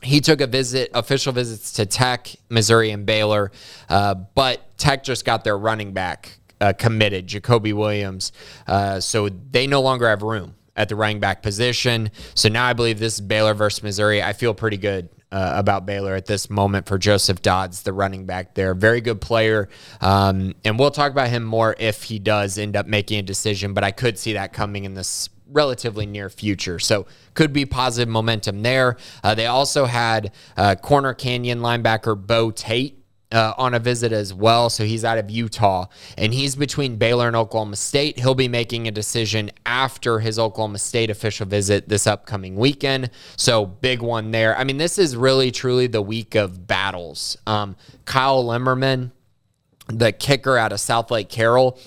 [SPEAKER 2] he took a visit, official visits to Tech, Missouri, and Baylor, uh, but Tech just got their running back uh, committed, Jacoby Williams. Uh, so they no longer have room at the running back position. So now I believe this is Baylor versus Missouri. I feel pretty good uh, about Baylor at this moment for Joseph Dodds, the running back there. Very good player. Um, and we'll talk about him more if he does end up making a decision, but I could see that coming in this relatively near future. So could be positive momentum there. Uh, they also had uh, Corner Canyon linebacker Bo Tate. Uh, on a visit as well. So he's out of Utah and he's between Baylor and Oklahoma State. He'll be making a decision after his Oklahoma State official visit this upcoming weekend. So big one there. I mean, this is really truly the week of battles. Um, Kyle Limmerman, the kicker out of Southlake Carroll,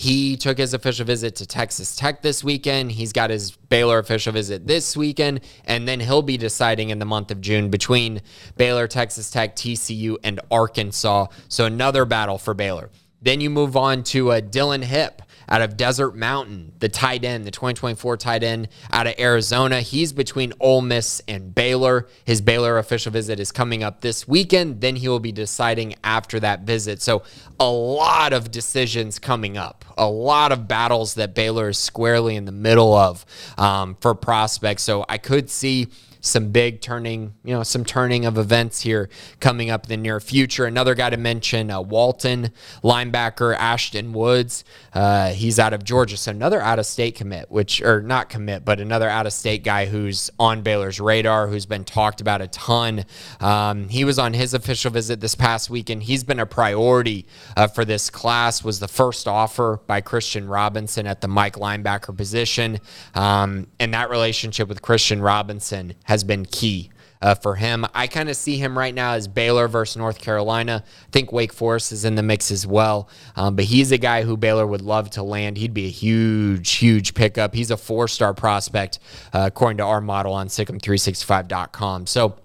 [SPEAKER 2] he took his official visit to Texas Tech this weekend. He's got his Baylor official visit this weekend, and then he'll be deciding in the month of June between Baylor, Texas Tech, TCU, and Arkansas. So another battle for Baylor. Then you move on to uh, Dylan Hip out of Desert Mountain, the tight end, the 2024 tight end out of Arizona. He's between Ole Miss and Baylor. His Baylor official visit is coming up this weekend. Then he will be deciding after that visit. So, a lot of decisions coming up, a lot of battles that Baylor is squarely in the middle of um, for prospects. So, I could see some big turning, you know, some turning of events here coming up in the near future. Another guy to mention, uh, Walton linebacker Ashton Woods. Uh, he's out of Georgia, so another out of state commit, which or not commit, but another out of state guy who's on Baylor's radar, who's been talked about a ton. Um, he was on his official visit this past weekend. He's been a priority uh, for this class. Was the first offer by Christian Robinson at the Mike linebacker position, um, and that relationship with Christian Robinson has been key. Uh, for him. I kind of see him right now as Baylor versus North Carolina. I think Wake Forest is in the mix as well. Um, but he's a guy who Baylor would love to land. He'd be a huge, huge pickup. He's a four star prospect, uh, according to our model on SicEm365.com. So,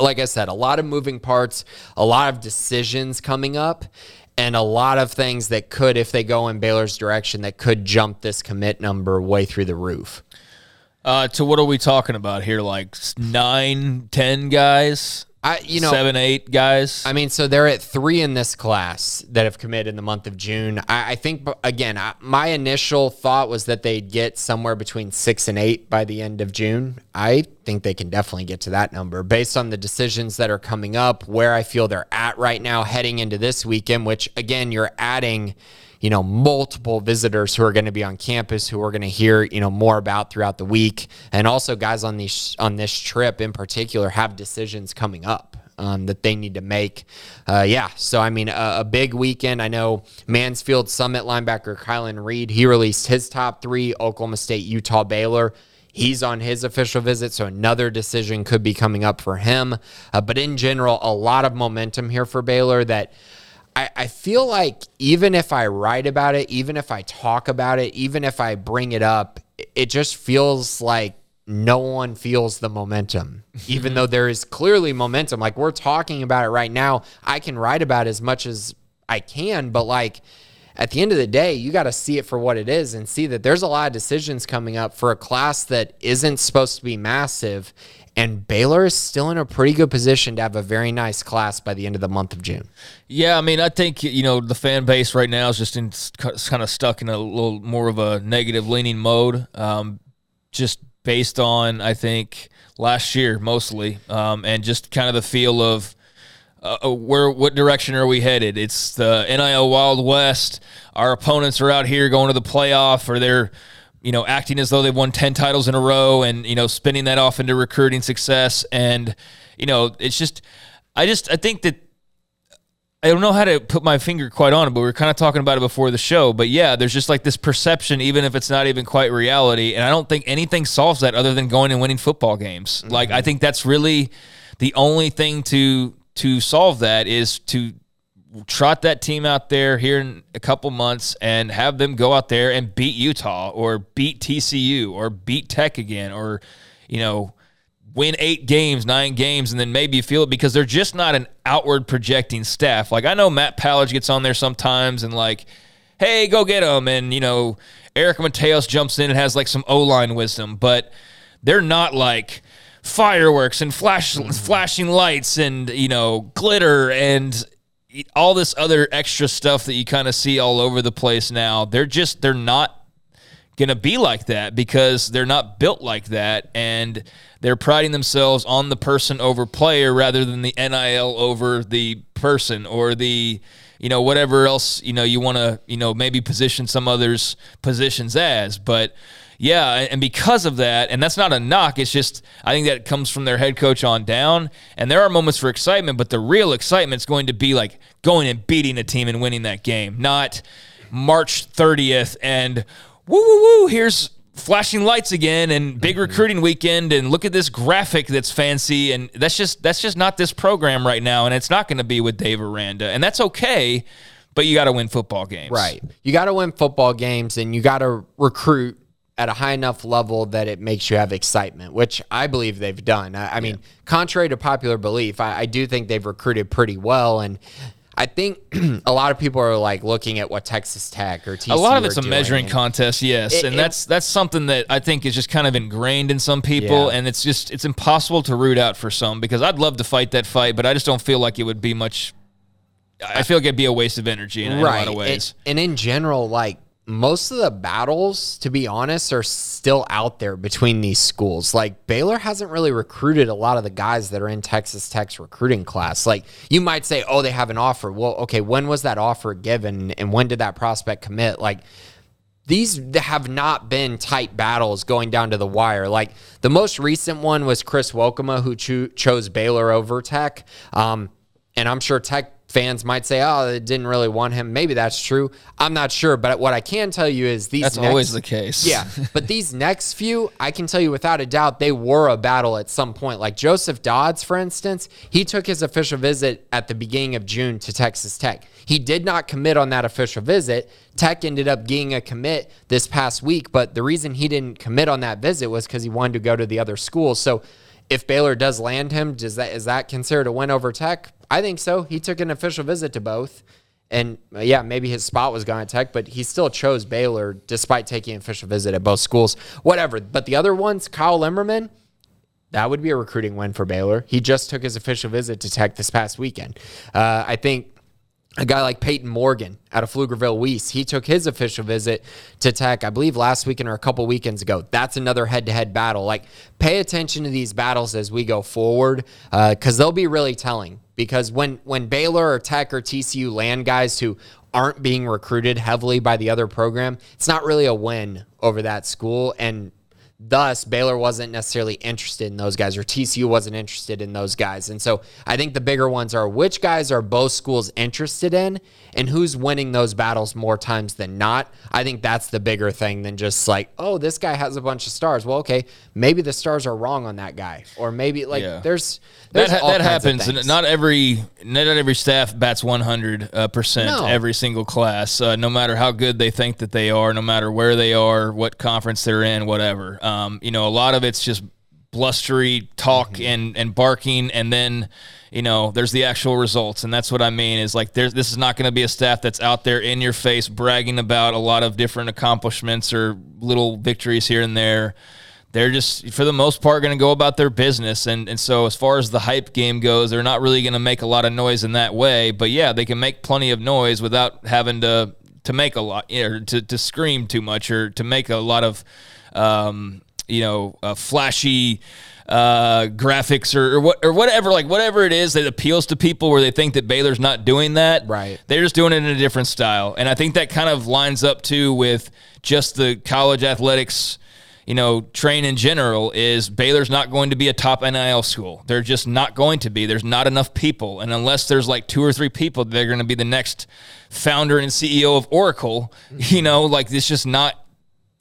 [SPEAKER 2] like I said, a lot of moving parts, a lot of decisions coming up and a lot of things that could, if they go in Baylor's direction, that could jump this commit number way through the roof.
[SPEAKER 1] Uh, to what are we talking about here? Like nine, ten guys?
[SPEAKER 2] I, you know,
[SPEAKER 1] seven, eight guys.
[SPEAKER 2] I mean, so they're at three in this class that have committed in the month of June. I, I think, again, I, my initial thought was that they'd get somewhere between six and eight by the end of June. I think they can definitely get to that number based on the decisions that are coming up, where I feel they're at right now heading into this weekend, which, again, you're adding you know, multiple visitors who are going to be on campus who we're going to hear, you know, more about throughout the week. And also guys on these on this trip in particular have decisions coming up. Um, that they need to make. Uh, yeah, so I mean, a, a, big weekend. I know Mansfield Summit linebacker Kylan Reed, he released his top three Oklahoma State, Utah, Baylor. He's on his official visit, so another decision could be coming up for him. Uh, but in general, a lot of momentum here for Baylor that I, I feel like even if I write about it, even if I talk about it, even if I bring it up, it just feels like no one feels the momentum, even though there is clearly momentum. Like we're talking about it right now. I can write about as much as I can, but like at the end of the day, you got to see it for what it is and see that there's a lot of decisions coming up for a class that isn't supposed to be massive. And Baylor is still in a pretty good position to have a very nice class by the end of the month of June.
[SPEAKER 1] Yeah, I mean, I think you know the fan base right now is just in, kind of stuck in a little more of a negative leaning mode, um, just based on I think last year mostly, um, and just kind of the feel of uh, uh, where what direction are we headed? It's the NIL Wild West. Our opponents are out here going to the playoff, or they're you know acting as though they've won ten titles in a row, and you know spinning that off into recruiting success. And you know it's just, I just I think that. I don't know how to put my finger quite on it, but we are kind of talking about it before the show. But yeah, there's just like this perception, even if it's not even quite reality. And I don't think anything solves that other than going and winning football games. Mm-hmm. Like I think that's really the only thing to to solve that is to trot that team out there here in a couple months and have them go out there and beat Utah or beat TCU or beat Tech again or you know win eight games, nine games, and then maybe you feel it because they're just not an outward projecting staff. Like I know Matt Powledge gets on there sometimes and like, hey, go get them, and you know Eric Mateos jumps in and has like some O line wisdom, but they're not like fireworks and flash flashing lights and you know glitter and all this other extra stuff that you kind of see all over the place now. They're just they're not going to be like that because they're not built like that and they're priding themselves on the person over player rather than the NIL over the person or the you know whatever else you know you want to you know maybe position some others positions as but yeah, and because of that, and that's not a knock, it's just I think that comes from their head coach on down. And there are moments for excitement, but the real excitement is going to be like going and beating a team and winning that game, not March 30th and woo woo woo, here's flashing lights again and big mm-hmm. recruiting weekend and look at this graphic that's fancy and that's just that's just not this program right now and it's not going to be with Dave Aranda and that's okay but you got to win football games.
[SPEAKER 2] Right. You got to win football games and you got to recruit at a high enough level that it makes you have excitement, which I believe they've done. I, I yeah. mean, contrary to popular belief, I, I, do think they've recruited pretty well. And I think a lot of people are like looking at what Texas Tech or TCU
[SPEAKER 1] a lot of it's a measuring contest, yes, it, and it, that's that's something that I think is just kind of ingrained in some people, yeah. and it's just it's impossible to root out for some because I'd love to fight that fight, but I just don't feel like it would be much. I feel like it'd be a waste of energy in, right. in a lot of ways.
[SPEAKER 2] and in general, like most of the battles, to be honest, are still out there between these schools. Like Baylor hasn't really recruited a lot of the guys that are in Texas Tech's recruiting class. Like you might say, oh, they have an offer. Well, okay, when was that offer given and when did that prospect commit? Like these have not been tight battles going down to the wire. Like the most recent one was Chris Welkema, who cho- chose Baylor over Tech. Um, and I'm sure Tech fans might say, "Oh, they didn't really want him." Maybe that's true. I'm not sure, but what I can tell you is these.
[SPEAKER 1] That's
[SPEAKER 2] next,
[SPEAKER 1] always the case.
[SPEAKER 2] yeah, but these next few, I can tell you without a doubt, they were a battle at some point. Like Joseph Dodds, for instance, he took his official visit at the beginning of June to Texas Tech. He did not commit on that official visit. Tech ended up getting a commit this past week, but the reason he didn't commit on that visit was because he wanted to go to the other school. So if Baylor does land him, does that is that considered a win over Tech? I think so. He took an official visit to both. And uh, yeah, maybe his spot was gone at Tech, but he still chose Baylor despite taking an official visit at both schools. Whatever. But the other ones, Kyle Limmerman, that would be a recruiting win for Baylor. He just took his official visit to Tech this past weekend. Uh, I think a guy like Peyton Morgan out of Pflugerville Weiss, he took his official visit to Tech, I believe last weekend or a couple weekends ago. That's another head to head battle. Like, pay attention to these battles as we go forward because uh, they'll be really telling. Because when, when Baylor or Tech or TCU land guys who aren't being recruited heavily by the other program, it's not really a win over that school. And Thus, Baylor wasn't necessarily interested in those guys, or TCU wasn't interested in those guys. And so I think the bigger ones are which guys are both schools interested in and who's winning those battles more times than not. I think that's the bigger thing than just like, oh, this guy has a bunch of stars. Well, okay, maybe the stars are wrong on that guy. Or maybe like yeah. there's, there's
[SPEAKER 1] that, that happens. Not every not every staff bats 100 uh, percent no. every single class, uh, no matter how good they think that they are, no matter where they are, what conference they're in, whatever. Um, you know, a lot of it's just blustery talk mm-hmm. and and barking, and then you know there's the actual results, and that's what I mean is like there's this is not going to be a staff that's out there in your face bragging about a lot of different accomplishments or little victories here and there. They're just for the most part going to go about their business, and and so as far as the hype game goes, they're not really going to make a lot of noise in that way. But yeah, they can make plenty of noise without having to to make a lot or to to scream too much or to make a lot of um, you know, uh, flashy uh, graphics or, or what or whatever, like whatever it is that appeals to people where they think that Baylor's not doing that.
[SPEAKER 2] Right.
[SPEAKER 1] They're just doing it in a different style. And I think that kind of lines up too with just the college athletics you know, train in general is Baylor's not going to be a top NIL school. They're just not going to be. There's not enough people. And unless there's like two or three people, they're going to be the next founder and CEO of Oracle, you know, like it's just not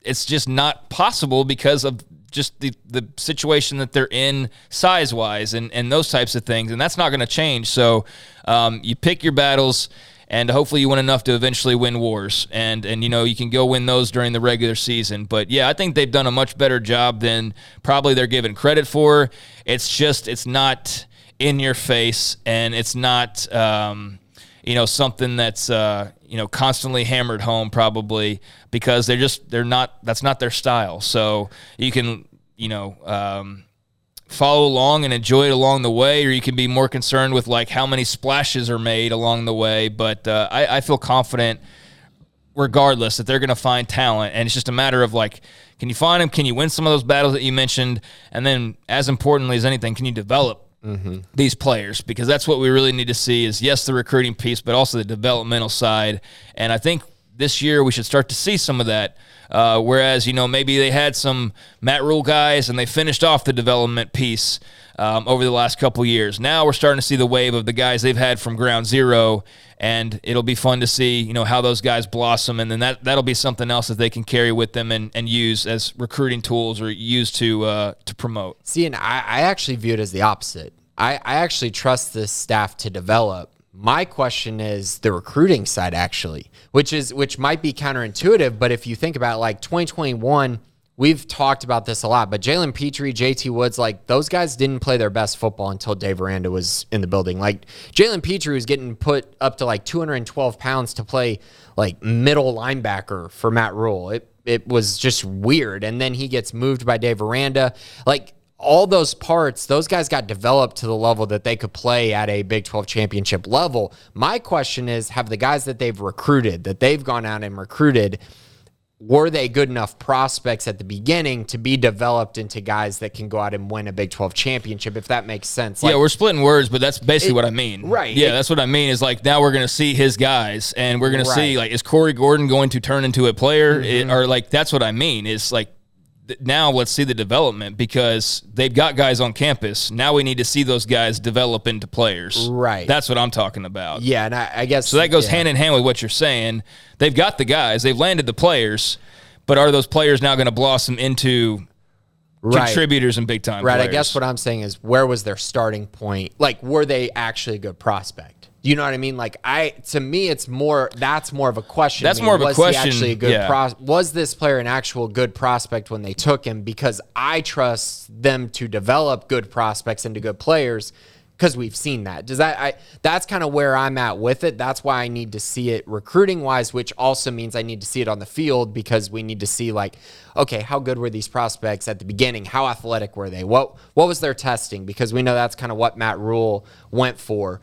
[SPEAKER 1] it's just not possible because of just the, the situation that they're in size wise and, and those types of things. And that's not going to change. So um, you pick your battles and hopefully you win enough to eventually win wars. And and you know you can go win those during the regular season. But yeah, I think they've done a much better job than probably they're given credit for. It's just it's not in your face, and it's not um, you know something that's uh, you know constantly hammered home probably because they're just they're not that's not their style. So you can you know. Um, follow along and enjoy it along the way, or you can be more concerned with like how many splashes are made along the way. But uh, I, I feel confident, regardless, that they're going to find talent, and it's just a matter of like, can you find them? Can you win some of those battles that you mentioned? And then, as importantly as anything, can you develop Mm-hmm. these players because that's what we really need to see is yes the recruiting piece but also the developmental side and i think this year we should start to see some of that uh, whereas, you know, maybe they had some Matt Rhule guys and they finished off the development piece um, over the last couple years. Now we're starting to see the wave of the guys they've had from ground zero, and it'll be fun to see, you know, how those guys blossom, and then that that'll be something else that they can carry with them and, and use as recruiting tools or use to uh, to promote.
[SPEAKER 2] See, and I, I actually view it as the opposite. I, I actually trust this staff to develop my question is the recruiting side actually, which is which might be counterintuitive, but if you think about like 2021, we've talked about this a lot, but Jalen Pitre, JT Woods, like those guys didn't play their best football until Dave Aranda was in the building. Like Jalen Pitre was getting put up to like 212 pounds to play like middle linebacker for Matt Rhule. It it was just weird. And then he gets moved by Dave Aranda. Like all those parts, those guys got developed to the level that they could play at a Big 12 championship level. My question is have the guys that they've recruited, that they've gone out and recruited, were they good enough prospects at the beginning to be developed into guys that can go out and win a Big 12 championship, if that makes sense?
[SPEAKER 1] Like, yeah, we're splitting words, but that's basically
[SPEAKER 2] it,
[SPEAKER 1] what I mean.
[SPEAKER 2] Right.
[SPEAKER 1] Yeah, it, that's what I mean is like now we're going to see his guys and we're going right. to see like, is Corey Gordon going to turn into a player? Mm-hmm. It, or like, that's what I mean is like, now let's see the development because they've got guys on campus. Now we need to see those guys develop into players.
[SPEAKER 2] Right.
[SPEAKER 1] That's what I'm talking about.
[SPEAKER 2] Yeah, and I, I guess
[SPEAKER 1] so. That goes
[SPEAKER 2] yeah.
[SPEAKER 1] hand in hand with what you're saying. They've got the guys. They've landed the players, but are those players now going to blossom into right. contributors and big time?
[SPEAKER 2] Right.
[SPEAKER 1] Players?
[SPEAKER 2] I guess what I'm saying is, where was their starting point? Like, were they actually a good prospect? You know what I mean? Like I, to me, it's more. That's more of a question.
[SPEAKER 1] That's
[SPEAKER 2] I mean,
[SPEAKER 1] more of a question.
[SPEAKER 2] Actually, a good
[SPEAKER 1] yeah.
[SPEAKER 2] pro- was this player an actual good prospect when they took him? Because I trust them to develop good prospects into good players. Because we've seen that. Does that? I. That's kind of where I'm at with it. That's why I need to see it recruiting wise, which also means I need to see it on the field because we need to see like, okay, how good were these prospects at the beginning? How athletic were they? What What was their testing? Because we know that's kind of what Matt Rhule went for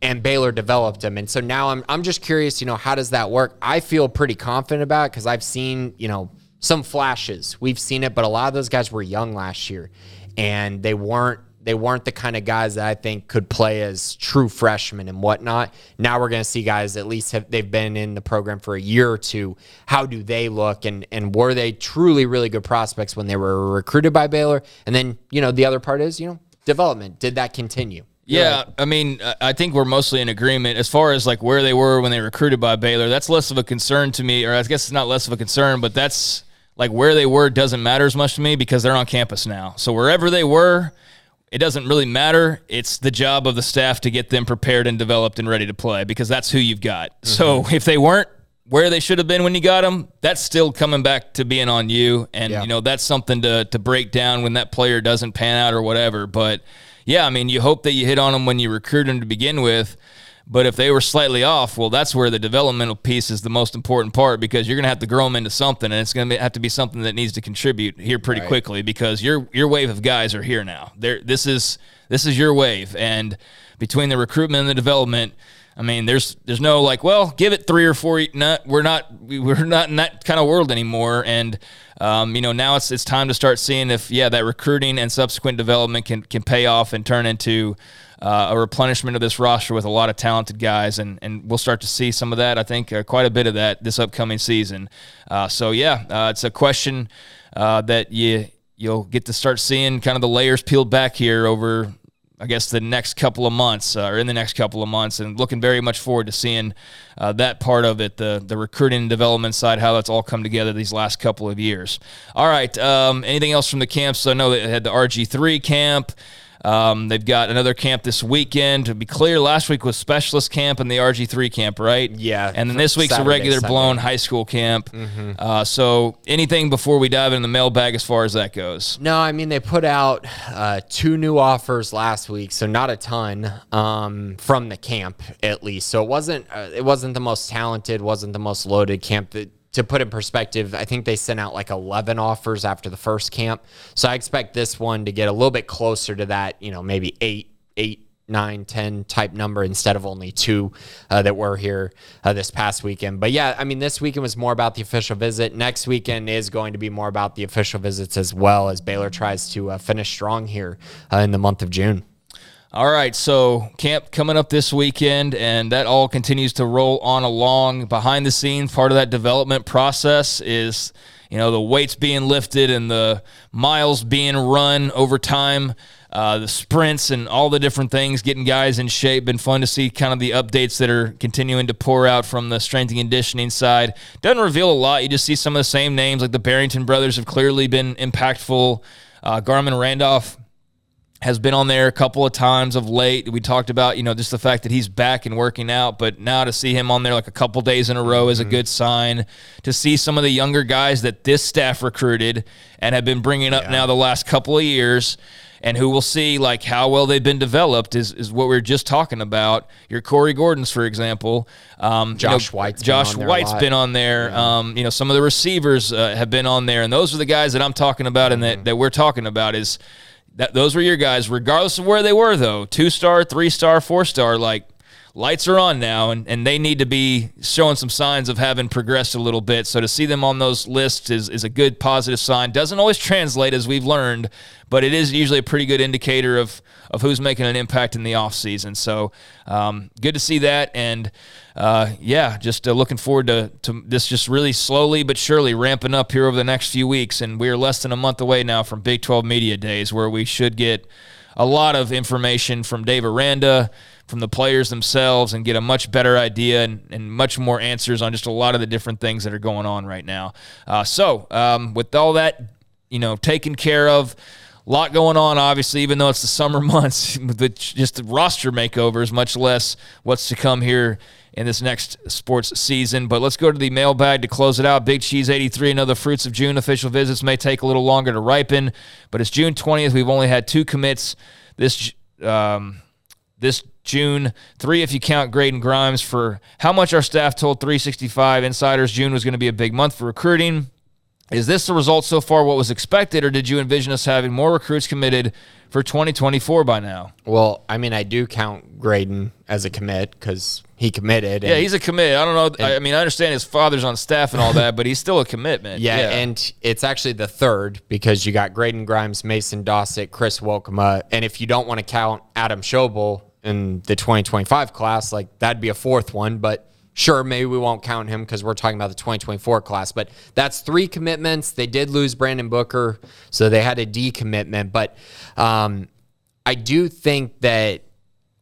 [SPEAKER 2] and Baylor developed him. And so now I'm I'm just curious, you know, how does that work? I feel pretty confident about because I've seen, you know, some flashes. We've seen it, but a lot of those guys were young last year and they weren't they weren't the kind of guys that I think could play as true freshmen and whatnot. Now we're going to see guys at least have they've been in the program for a year or two. How do they look and and were they truly really good prospects when they were recruited by Baylor? And then you know the other part is you know development. Did that continue?
[SPEAKER 1] Yeah, I mean, I think we're mostly in agreement as far as like where they were when they recruited by Baylor. That's less of a concern to me, or I guess it's not less of a concern, but that's like where they were doesn't matter as much to me because they're on campus now. So wherever they were, it doesn't really matter. It's the job of the staff to get them prepared and developed and ready to play because that's who you've got. Mm-hmm. So if they weren't where they should have been when you got them, that's still coming back to being on you. And yeah. you know that's something to to break down when that player doesn't pan out or whatever. But yeah, I mean, you hope that you hit on them when you recruit them to begin with. But if they were slightly off, well, that's where the developmental piece is the most important part because you're going to have to grow them into something, and it's going to have to be something that needs to contribute here pretty right. quickly because your your wave of guys are here now. There, this is this is your wave, and between the recruitment and the development, I mean, there's there's no like, well, give it three or four. Not, we're not we're not in that kind of world anymore, and um, you know now it's it's time to start seeing if yeah that recruiting and subsequent development can can pay off and turn into uh, a replenishment of this roster with a lot of talented guys, and and we'll start to see some of that. I think uh, quite a bit of that this upcoming season. Uh, so yeah, uh, it's a question uh, that you you'll get to start seeing kind of the layers peeled back here over I guess the next couple of months uh, or in the next couple of months, and looking very much forward to seeing uh, that part of it, the the recruiting and development side, how that's all come together these last couple of years. All right, um, anything else from the camps? I know they had the RG three camp. Um, they've got another camp this weekend. To be clear, last week was specialist camp and the RG3 camp, right?
[SPEAKER 2] Yeah.
[SPEAKER 1] And then this week's Saturday, a regular Sunday. blown high school camp. Mm-hmm. Uh, so anything before we dive in the mailbag as far as that goes?
[SPEAKER 2] No, I mean, they put out uh, two new offers last week, so not a ton um, from the camp at least. So it wasn't uh, it wasn't the most talented, wasn't the most loaded camp. That to put in perspective, I think they sent out like 11 offers after the first camp. So I expect this one to get a little bit closer to that, you know, maybe eight, eight, nine, 10 type number instead of only two uh, that were here uh, this past weekend. But yeah, I mean, this weekend was more about the official visit. Next weekend is going to be more about the official visits as well as Baylor tries to uh, finish strong here uh, in the month of June.
[SPEAKER 1] All right, so camp coming up this weekend, and that all continues to roll on along. Behind the scenes, part of that development process is, you know, the weights being lifted and the miles being run over time, uh, the sprints and all the different things, getting guys in shape. Been fun to see kind of the updates that are continuing to pour out from the strength and conditioning side. Doesn't reveal a lot. You just see some of the same names, like the Barrington brothers have clearly been impactful. Uh, Garmon Randolph has been on there a couple of times of late. We talked about, you know, just the fact that he's back and working out, but now to see him on there like a couple days in a row is a mm-hmm. good sign. To see some of the younger guys that this staff recruited and have been bringing up yeah. now the last couple of years and who will see like how well they've been developed is, is what we are just talking about. Your Corey Gordons, for example,
[SPEAKER 2] um, Josh
[SPEAKER 1] you know,
[SPEAKER 2] White's
[SPEAKER 1] Josh
[SPEAKER 2] been
[SPEAKER 1] White's been on there. Yeah. Um, you know, some of the receivers uh, have been on there, and those are the guys that I'm talking about and that, mm-hmm. that we're talking about is that those were your guys, regardless of where they were, though. Two star, three star, four star, like lights are on now, and, and they need to be showing some signs of having progressed a little bit. So to see them on those lists is, is a good positive sign. Doesn't always translate, as we've learned, but it is usually a pretty good indicator of of who's making an impact in the offseason. So um, good to see that. And uh, yeah, just uh, looking forward to, to this just really slowly but surely ramping up here over the next few weeks. And we are less than a month away now from Big 12 Media Days, where we should get a lot of information from Dave Aranda from the players themselves and get a much better idea and, and much more answers on just a lot of the different things that are going on right now. Uh, so, um, with all that, you know, taken care of, a lot going on, obviously, even though it's the summer months, just the roster makeovers, much less what's to come here in this next sports season. But let's go to the mailbag to close it out. Big Cheese 83, another Fruits of June official visits may take a little longer to ripen, but it's June 20th. We've only had two commits this um, this June. Three if you count Graydon Grimes for how much our staff told 365 insiders June was going to be a big month for recruiting. Is this the result so far what was expected, or did you envision us having more recruits committed for 2024 by now?
[SPEAKER 2] Well, I mean, I do count Graydon as a commit because he committed.
[SPEAKER 1] yeah, he's a commit. I don't know. And, I mean, I understand his father's on staff and all that, but he's still a commitment.
[SPEAKER 2] Yeah, yeah, and it's actually the third because you got Graydon Grimes, Mason Dossett, Chris Wilkema, and if you don't want to count Adam Schobel, in the 2025 class, like that'd be a fourth one. But sure, maybe we won't count him because we're talking about the 2024 class. But that's three commitments. They did lose Brandon Booker, so they had a decommitment. But um, I do think that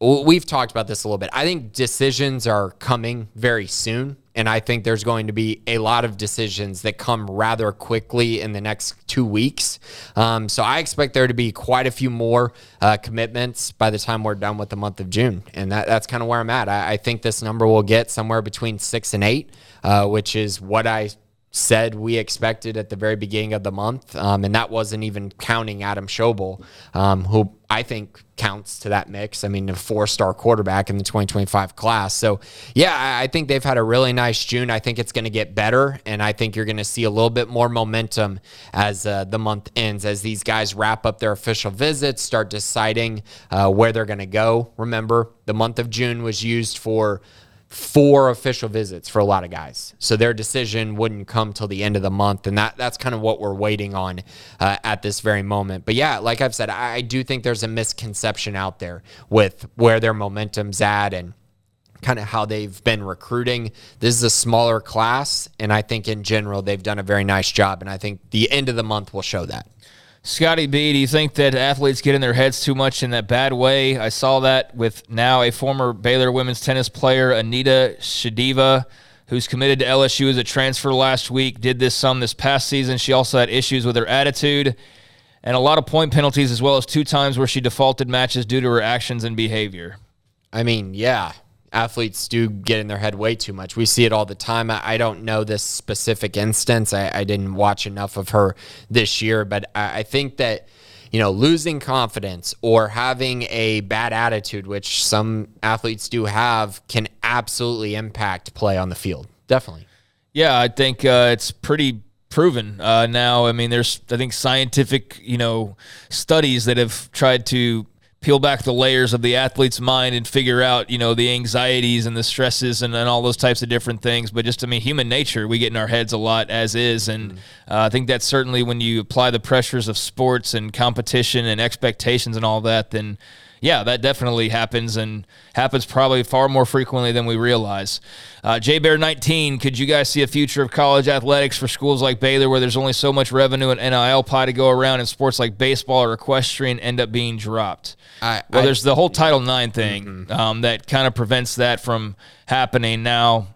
[SPEAKER 2] we've talked about this a little bit. I think decisions are coming very soon. And I think there's going to be a lot of decisions that come rather quickly in the next two weeks. Um, so I expect there to be quite a few more uh, commitments by the time we're done with the month of June. And that, that's kind of where I'm at. I, I, think this number will get somewhere between six and eight, uh, which is what I said we expected at the very beginning of the month. Um, and that wasn't even counting Adam Schobel, um, who I think counts to that mix. I mean, a four star quarterback in the 2025 class. So, yeah, I think they've had a really nice June. I think it's going to get better. And I think you're going to see a little bit more momentum as uh, the month ends, as these guys wrap up their official visits, start deciding uh, where they're going to go. Remember, the month of June was used for four official visits for a lot of guys. So their decision wouldn't come till the end of the month, and that that's kind of what we're waiting on uh, at this very moment. But yeah, like I've said, I, I do think there's a misconception out there with where their momentum's at and kind of how they've been recruiting. This is a smaller class, and I think in general they've done a very nice job, and I think the end of the month will show that.
[SPEAKER 1] Scotty B, do you think that athletes get in their heads too much in that bad way? I saw that with now a former Baylor women's tennis player, Anita Shadiva, who's committed to LSU as a transfer last week, did this some this past season. She also had issues with her attitude and a lot of point penalties, as well as two times where she defaulted matches due to her actions and behavior.
[SPEAKER 2] I mean, yeah, athletes do get in their head way too much. We see it all the time. I, I don't know this specific instance. I, I, didn't watch enough of her this year, but I, I think that you know, losing confidence or having a bad attitude, which some athletes do have, can absolutely impact play on the field. Definitely.
[SPEAKER 1] Yeah, I think uh, it's pretty proven uh, now. I mean, there's I think scientific you know studies that have tried to peel back the layers of the athlete's mind and figure out, you know, the anxieties and the stresses and, and all those types of different things. But just, I mean, human nature, we get in our heads a lot as is. And mm-hmm. uh, I think that's certainly when you apply the pressures of sports and competition and expectations and all that, then yeah, that definitely happens and happens probably far more frequently than we realize. Uh, J Bear 19, could you guys see a future of college athletics for schools like Baylor where there's only so much revenue and NIL pie to go around and sports like baseball or equestrian end up being dropped? I, well, I, there's the whole Title IX thing mm-hmm. um, that kind of prevents that from happening now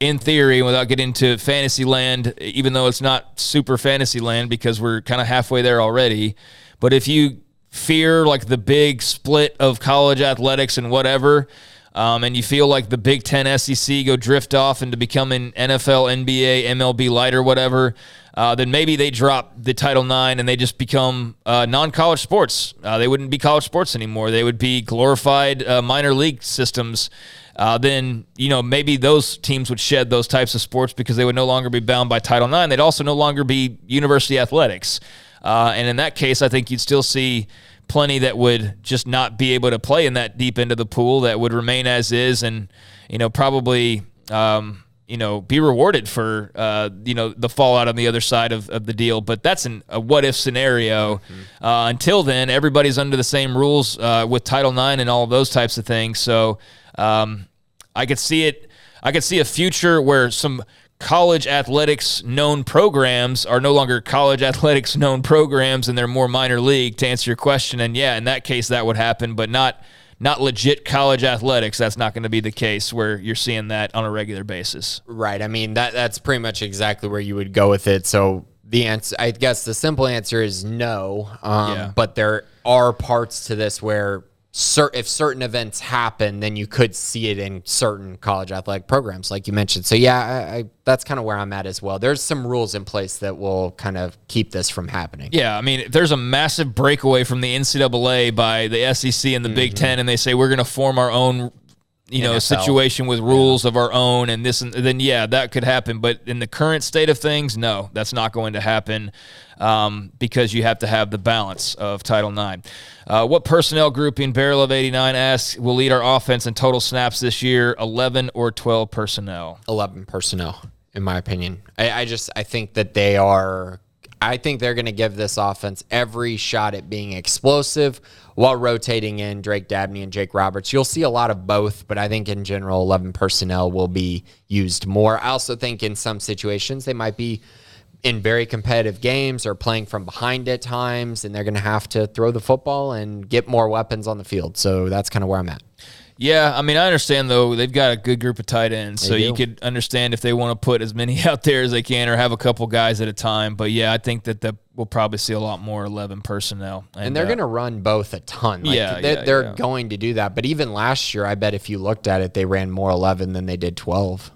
[SPEAKER 1] in theory, without getting into fantasy land, even though it's not super fantasy land because we're kind of halfway there already. But if you fear like the big split of college athletics and whatever, um, and you feel like the Big Ten SEC go drift off into becoming NFL, NBA, MLB light or whatever, uh, then maybe they drop the Title IX and they just become uh, non college sports. Uh, they wouldn't be college sports anymore. They would be glorified uh, minor league systems. Uh, then you know maybe those teams would shed those types of sports because they would no longer be bound by Title IX. They'd also no longer be university athletics. Uh, and in that case, I think you'd still see plenty that would just not be able to play in that deep end of the pool that would remain as is and, you know, probably, um, you know, be rewarded for, uh, you know, the fallout on the other side of, of the deal. But that's an, a what if scenario. Mm-hmm. Uh, until then, everybody's under the same rules uh, with Title IX and all of those types of things. So um, I could see it. I could see a future where some college athletics known programs are no longer college athletics known programs and they're more minor league to answer your question. And yeah in that case that would happen but not not legit college athletics. That's not going to be the case where you're seeing that on a regular basis.
[SPEAKER 2] Right. I mean that that's pretty much exactly where you would go with it. So the answer i guess the simple answer is no um, yeah. but there are parts to this where if certain events happen, then you could see it in certain college athletic programs, like you mentioned. So yeah, I, I, that's kind of where I'm at as well. There's some rules in place that will kind of keep this from happening.
[SPEAKER 1] Yeah, I mean, there's a massive breakaway from the NCAA by the SEC and the mm-hmm. Big Ten, and they say we're going to form our own you know, NFL. situation with rules yeah. of our own and this and then yeah, that could happen. But in the current state of things, no, that's not going to happen um, because you have to have the balance of Title IX. Uh, what personnel grouping Barrel of 89 asks will lead our offense in total snaps this year? 11 or 12 personnel?
[SPEAKER 2] 11 personnel, in my opinion. I, I just I think that they are. I think they're going to give this offense every shot at being explosive while rotating in Drake Dabney and Jake Roberts. You'll see a lot of both, but I think in general, 11 personnel will be used more. I also think in some situations they might be in very competitive games or playing from behind at times, and they're going to have to throw the football and get more weapons on the field. So that's kind of where I'm at.
[SPEAKER 1] Yeah, I mean, I understand though they've got a good group of tight ends, they so do. you could understand if they want to put as many out there as they can or have a couple guys at a time. But yeah, I think that the, we'll probably see a lot more eleven personnel,
[SPEAKER 2] and, and they're uh, going to run both a ton. Like, yeah, they, yeah, they're yeah. going to do that. But even last year, I bet if you looked at it, they ran more eleven than they did twelve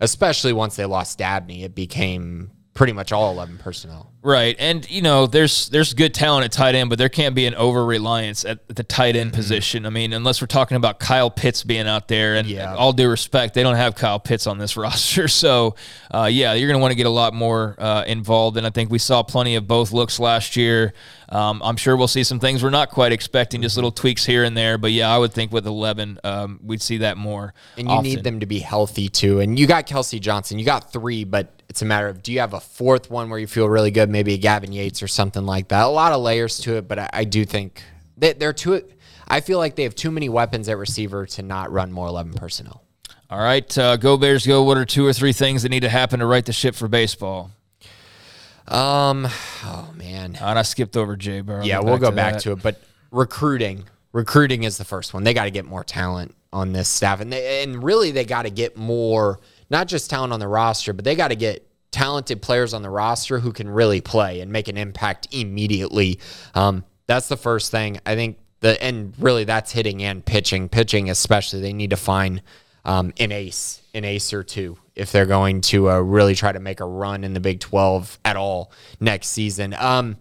[SPEAKER 2] especially once they lost Dabney, it became pretty much all 11 personnel.
[SPEAKER 1] Right. And you know, there's there's good talent at tight end, but there can't be an over reliance at the tight end mm-hmm. position. I mean, unless we're talking about Kyle Pitts being out there and, yeah. and all due respect, they don't have Kyle Pitts on this roster. So, uh, yeah, you're going to want to get a lot more uh, involved and I think we saw plenty of both looks last year. Um, I'm sure we'll see some things we're not quite expecting, just little tweaks here and there. But yeah, I would think with 11, um, we'd see that more.
[SPEAKER 2] And you
[SPEAKER 1] often.
[SPEAKER 2] need them to be healthy too. And you got Kelsey Johnson, you got three, but it's a matter of do you have a fourth one where you feel really good, maybe a Gavin Yates or something like that. A lot of layers to it, but I, I do think they, they're too. I feel like they have too many weapons at receiver to not run more 11 personnel.
[SPEAKER 1] All right, uh, go Bears, go. What are two or three things that need to happen to right the ship for baseball?
[SPEAKER 2] Um, oh man,
[SPEAKER 1] and I skipped over Jay Burrow.
[SPEAKER 2] Yeah, we'll go to back that. to it, but recruiting, recruiting is the first one. They got to get more talent on this staff, and they, and really they got to get more, not just talent on the roster, but they got to get talented players on the roster who can really play and make an impact immediately. Um, that's the first thing I think. The and really that's hitting and pitching. Pitching especially, they need to find um, an ace, an ace or two if they're going to uh, really try to make a run in the Big 12 at all next season. Um,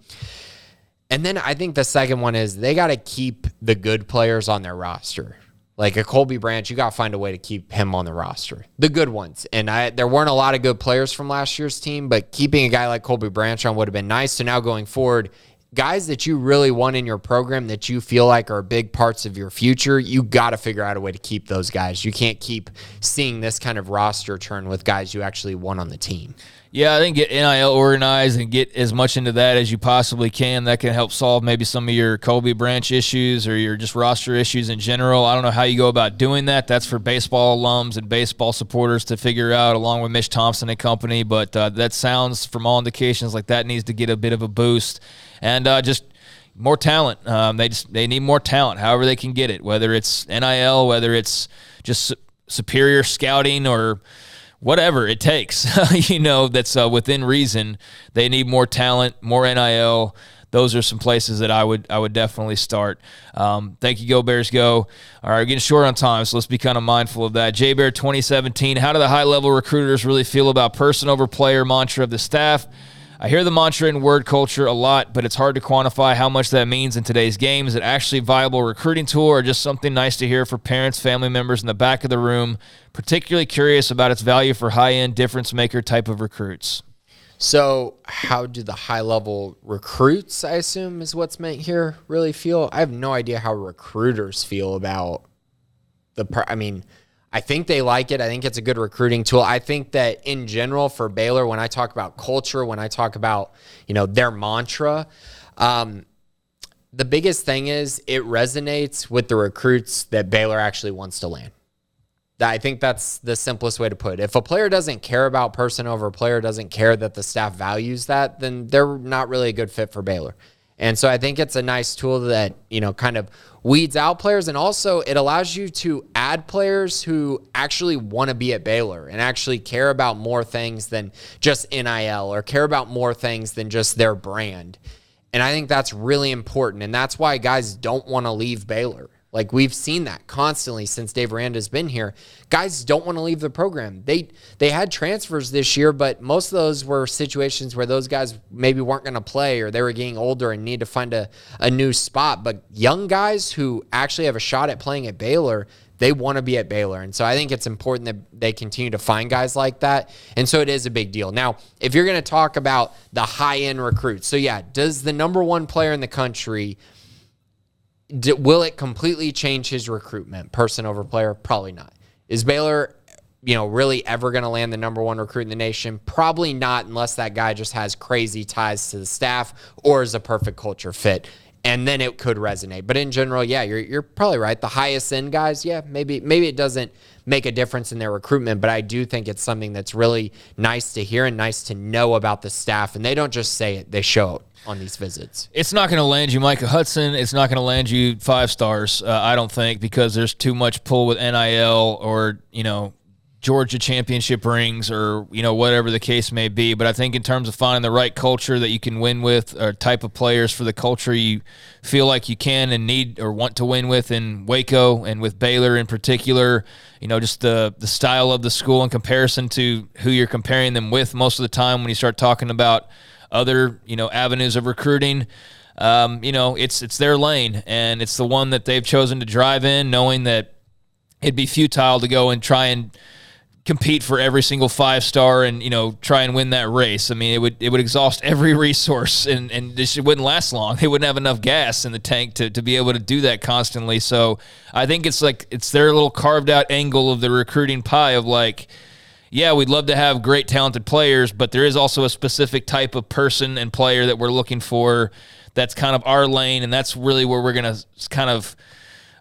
[SPEAKER 2] and then I think the second one is they got to keep the good players on their roster. Like a Colby Branch, you got to find a way to keep him on the roster. The good ones. And I, there weren't a lot of good players from last year's team, but keeping a guy like Colby Branch on would have been nice. So now going forward, guys that you really want in your program that you feel like are big parts of your future, you got to figure out a way to keep those guys. You can't keep seeing this kind of roster turn with guys you actually want on the team.
[SPEAKER 1] Yeah, I think get NIL organized and get as much into that as you possibly can. That can help solve maybe some of your Colby Branch issues or your just roster issues in general. I don't know how you go about doing that. That's for baseball alums and baseball supporters to figure out, along with Mitch Thompson and company. But uh, that sounds, from all indications, like that needs to get a bit of a boost and uh, just more talent. Um, they just they need more talent, however they can get it, whether it's NIL, whether it's just su- superior scouting or whatever it takes. you know, that's uh, within reason. They need more talent, more NIL. Those are some places that I would I would definitely start. Um, thank you, Go Bears, go! All right, we're getting short on time, so let's be kind of mindful of that. J Bear 2017. How do the high level recruiters really feel about person over player mantra of the staff? I hear the mantra in word culture a lot, but it's hard to quantify how much that means in today's game. Is it actually a viable recruiting tool or just something nice to hear for parents, family members in the back of the room? Particularly curious about its value for high end difference maker type of recruits.
[SPEAKER 2] So, how do the high level recruits, I assume, is what's meant here, really feel? I have no idea how recruiters feel about the. I mean, I think they like it. I think it's a good recruiting tool. I think that in general for Baylor, when I talk about culture, when I talk about you know their mantra, um, the biggest thing is it resonates with the recruits that Baylor actually wants to land. I think that's the simplest way to put it. If a player doesn't care about person over player doesn't care that the staff values that, then they're not really a good fit for Baylor. And so I think it's a nice tool that, you know, kind of weeds out players and also it allows you to add players who actually want to be at Baylor and actually care about more things than just NIL or care about more things than just their brand. And I think that's really important and that's why guys don't want to leave Baylor. Like we've seen that constantly since Dave Aranda's been here. Guys don't want to leave the program. They they had transfers this year, but most of those were situations where those guys maybe weren't going to play or they were getting older and need to find a, a new spot. But young guys who actually have a shot at playing at Baylor, they want to be at Baylor. And so I think it's important that they continue to find guys like that. And so it is a big deal. Now, if you're going to talk about the high end recruits, so yeah, does the number one player in the country D- will it completely change his recruitment, person over player? Probably not. Is Baylor, you know, really ever going to land the number one recruit in the nation? Probably not, unless that guy just has crazy ties to the staff or is a perfect culture fit. And then it could resonate. But in general, yeah, you're you're probably right. The highest end guys, yeah, maybe maybe it doesn't make a difference in their recruitment, but I do think it's something that's really nice to hear and nice to know about the staff. And they don't just say it; they show it on these visits.
[SPEAKER 1] It's not going to land you Micah Hudson. It's not going to land you five stars, uh, I don't think, because there's too much pull with NIL or, you know, Georgia championship rings or you know whatever the case may be. But I think in terms of finding the right culture that you can win with, or type of players for the culture you feel like you can and need or want to win with in Waco and with Baylor in particular, you know just the the style of the school in comparison to who you're comparing them with most of the time when you start talking about other you know avenues of recruiting. Um, you know, it's it's their lane and it's the one that they've chosen to drive in, knowing that it'd be futile to go and try and compete for every single five star and you know try and win that race. I mean, it would it would exhaust every resource and and this wouldn't last long. They wouldn't have enough gas in the tank to to be able to do that constantly. So I think it's like it's their little carved out angle of the recruiting pie of like. Yeah, we'd love to have great talented players, but there is also a specific type of person and player that we're looking for that's kind of our lane, and that's really where we're going to kind of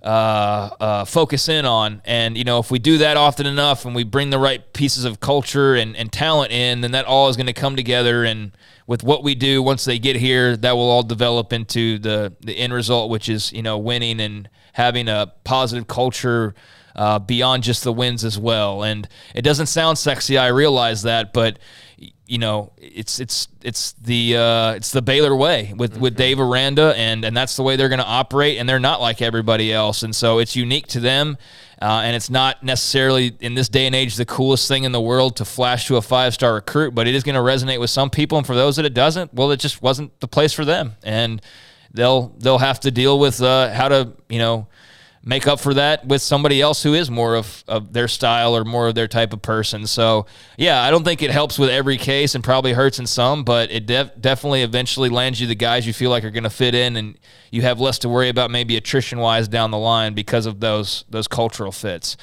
[SPEAKER 1] uh, uh, focus in on. And, you know, if we do that often enough and we bring the right pieces of culture and, and talent in, then that all is going to come together. And with what we do once they get here, that will all develop into the, the end result, which is, you know, winning and having a positive culture. Uh, beyond just the wins as well, and it doesn't sound sexy. I realize that, but you know, it's it's it's the uh, it's the Baylor way with, mm-hmm. with Dave Aranda, and and that's the way they're going to operate, and they're not like everybody else, and so it's unique to them, uh, and it's not necessarily in this day and age the coolest thing in the world to flash to a five star recruit, but it is going to resonate with some people, and for those that it doesn't, well, it just wasn't the place for them, and they'll they'll have to deal with uh, how to you know make up for that with somebody else who is more of, of their style or more of their type of person. So, yeah, I don't think it helps with every case and probably hurts in some, but it def- definitely eventually lands you the guys you feel like are going to fit in and you have less to worry about maybe attrition wise down the line because of those those cultural fits.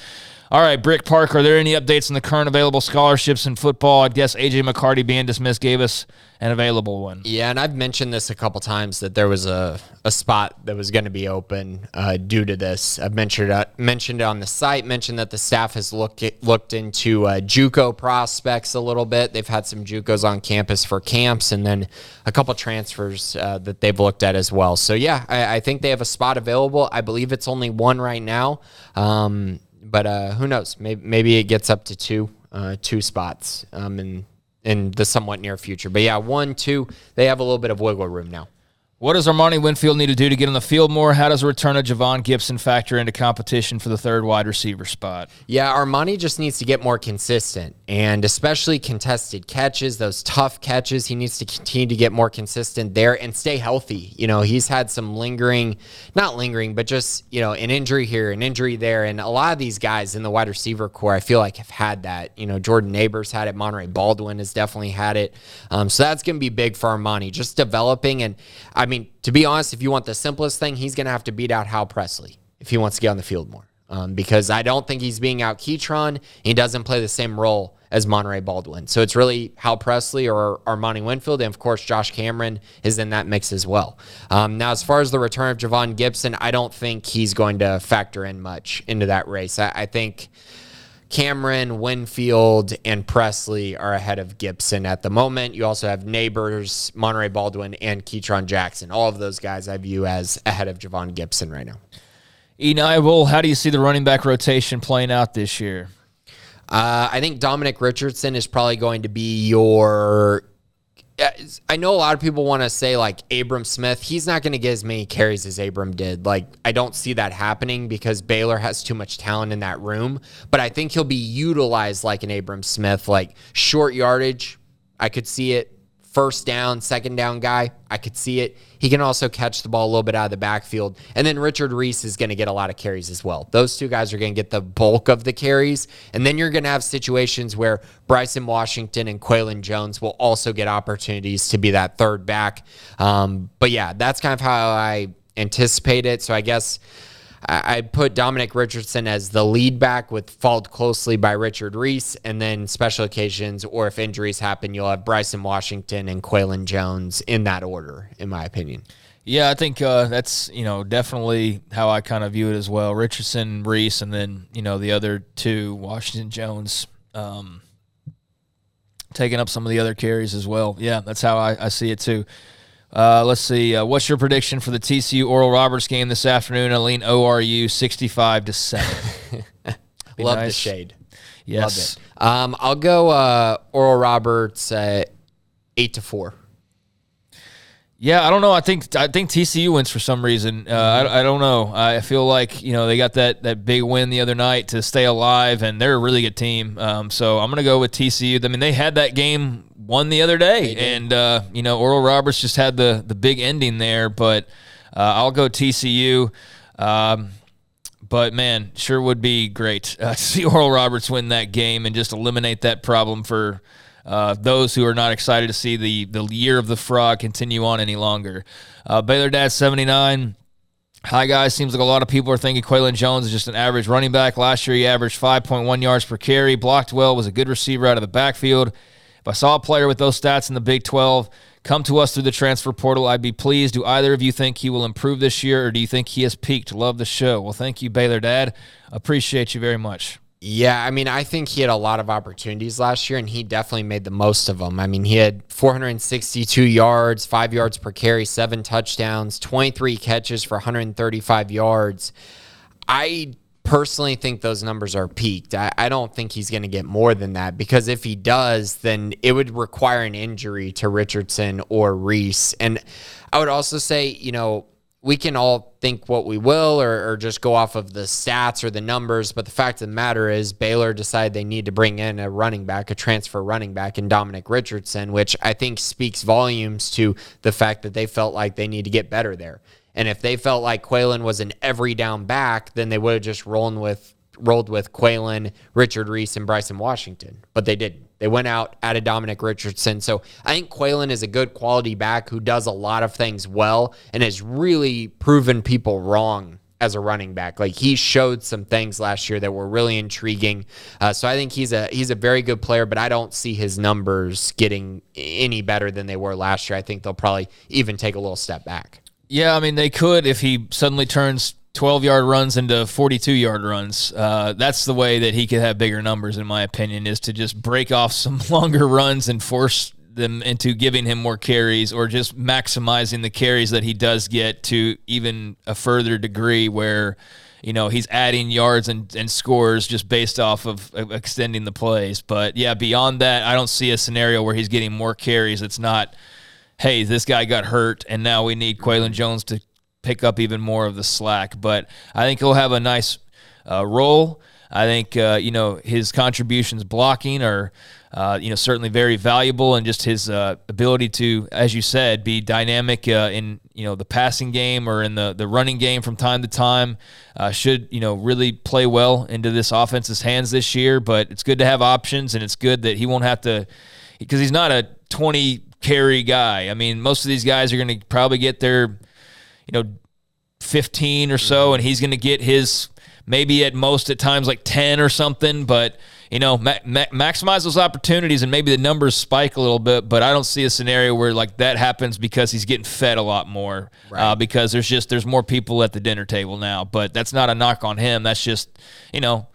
[SPEAKER 1] All right, Brick Park, are there any updates on the current available scholarships in football? I guess AJ McCarty being dismissed gave us an available one.
[SPEAKER 2] Yeah, and I've mentioned this a couple times that there was a, a spot that was going to be open uh, due to this. I've mentioned uh, mentioned it on the site. Mentioned that the staff has looked looked into uh, JUCO prospects a little bit. They've had some JUCOs on campus for camps, and then a couple transfers uh, that they've looked at as well. So yeah, I, I, think they have a spot available. I believe it's only one right now. Um, but uh, who knows? Maybe maybe it gets up to two uh, two spots um, in in the somewhat near future. But yeah, one, two, they have a little bit of wiggle room now.
[SPEAKER 1] What does Armani Winfield need to do to get on the field more? How does a return of Javon Gibson factor into competition for the third wide receiver spot?
[SPEAKER 2] Yeah, Armani just needs to get more consistent and especially contested catches, those tough catches. He needs to continue to get more consistent there and stay healthy. You know, he's had some lingering, not lingering, but just, you know, an injury here, an injury there. And a lot of these guys in the wide receiver core, I feel like have had that. You know, Jordan Nabors had it, Monaray Baldwin has definitely had it. Um, so that's going to be big for Armani, just developing. And I mean, to be honest, if you want the simplest thing, he's going to have to beat out Hal Presley if he wants to get on the field more. Um, because I don't think he's being out Ketron. He doesn't play the same role as Monaray Baldwin. So it's really Hal Presley or Armani Winfield. And of course, Josh Cameron is in that mix as well. Um, now, as far as the return of Javon Gibson, I don't think he's going to factor in much into that race. I, I think Cameron, Winfield, and Presley are ahead of Gibson at the moment. You also have Nabors, Monaray Baldwin, and Ketron Jackson. All of those guys I view as ahead of Javon Gibson right now.
[SPEAKER 1] Enable, how do you see the running back rotation playing out this year?
[SPEAKER 2] Uh, I think Dominic Richardson is probably going to be your I know a lot of people want to say like Abram Smith. He's not going to get as many carries as Abram did. Like I don't see that happening because Baylor has too much talent in that room. But I think he'll be utilized like an Abram Smith, like short yardage. I could see it first down, second down guy. I could see it. He can also catch the ball a little bit out of the backfield. And then Richard Reese is going to get a lot of carries as well. Those two guys are going to get the bulk of the carries. And then you're going to have situations where Bryson Washington and Qualan Jones will also get opportunities to be that third back. Um, but yeah, that's kind of how I anticipate it. So I guess I put Dominic Richardson as the lead back with followed closely by Richard Reese. And then special occasions or if injuries happen, you'll have Bryson Washington and Qualan Jones in that order, in my opinion.
[SPEAKER 1] Yeah, I think uh, that's you know definitely how I kind of view it as well. Richardson, Reese, and then you know the other two, Washington Jones, um, taking up some of the other carries as well. Yeah, that's how I, I see it too. Uh, let's see. Uh, what's your prediction for the TCU Oral Roberts game this afternoon? I lean ORU sixty-five to seven.
[SPEAKER 2] Love nice. the shade.
[SPEAKER 1] Yes.
[SPEAKER 2] Um, I'll go uh, Oral Roberts at eight to four.
[SPEAKER 1] Yeah, I don't know. I think I think TCU wins for some reason. Uh, I, I don't know. I feel like you know they got that that big win the other night to stay alive, and they're a really good team. Um, so I'm gonna go with TCU. I mean, they had that game won the other day, and uh, you know Oral Roberts just had the the big ending there. But uh, I'll go TCU. Um, but man, sure would be great uh, to see Oral Roberts win that game and just eliminate that problem for uh, those who are not excited to see the the year of the frog continue on any longer. Uh, Baylor Dad 79. Hi, guys. Seems like a lot of people are thinking Qualan Jones is just an average running back. Last year, he averaged 5.1 yards per carry, blocked well, was a good receiver out of the backfield. If I saw a player with those stats in the Big 12 come to us through the transfer portal, I'd be pleased. Do either of you think he will improve this year, or do you think he has peaked? Love the show. Well, thank you, Baylor Dad. Appreciate you very much.
[SPEAKER 2] Yeah, I mean, I think he had a lot of opportunities last year, and he definitely made the most of them. I mean, he had 462 yards, five yards per carry, seven touchdowns, 23 catches for 135 yards. I personally think those numbers are peaked. I, I don't think he's going to get more than that because if he does, then it would require an injury to Richardson or Reese. And I would also say, you know, we can all think what we will or, or, just go off of the stats or the numbers. But the fact of the matter is, Baylor decided they need to bring in a running back, a transfer running back in Dominic Richardson, which I think speaks volumes to the fact that they felt like they need to get better there. And if they felt like Qualan was an every down back, then they would have just rolled with rolled with Qualan, Richard Reese, and Bryson Washington. But they didn't. They went out, added Dominic Richardson. So I think Qualan is a good quality back who does a lot of things well and has really proven people wrong as a running back. Like he showed some things last year that were really intriguing. Uh, so I think he's a he's a very good player, but I don't see his numbers getting any better than they were last year. I think they'll probably even take a little step back.
[SPEAKER 1] Yeah, I mean they could if he suddenly turns 12 yard runs into 42 yard runs. Uh, that's the way that he could have bigger numbers, in my opinion, is to just break off some longer runs and force them into giving him more carries or just maximizing the carries that he does get to even a further degree where you know he's adding yards and, and scores just based off of, of extending the plays but yeah beyond that i don't see a scenario where he's getting more carries it's not hey this guy got hurt and now we need Qualan Jones to pick up even more of the slack. But I think he'll have a nice uh, role. I think uh, you know his contributions blocking are uh, you know certainly very valuable, and just his uh, ability to, as you said, be dynamic uh, in you know the passing game or in the the running game from time to time uh, should you know really play well into this offense's hands this year. But it's good to have options, and it's good that he won't have to because he's not a twenty carry guy. I mean, most of these guys are going to probably get their you know, 15 or so, and he's going to get his maybe at most at times like 10 or something, but you know, ma- ma- maximize those opportunities and maybe the numbers spike a little bit. But I don't see a scenario where like that happens because he's getting fed a lot more. Uh, right. Uh, because there's just there's more people at the dinner table now. But that's not a knock on him. That's just you know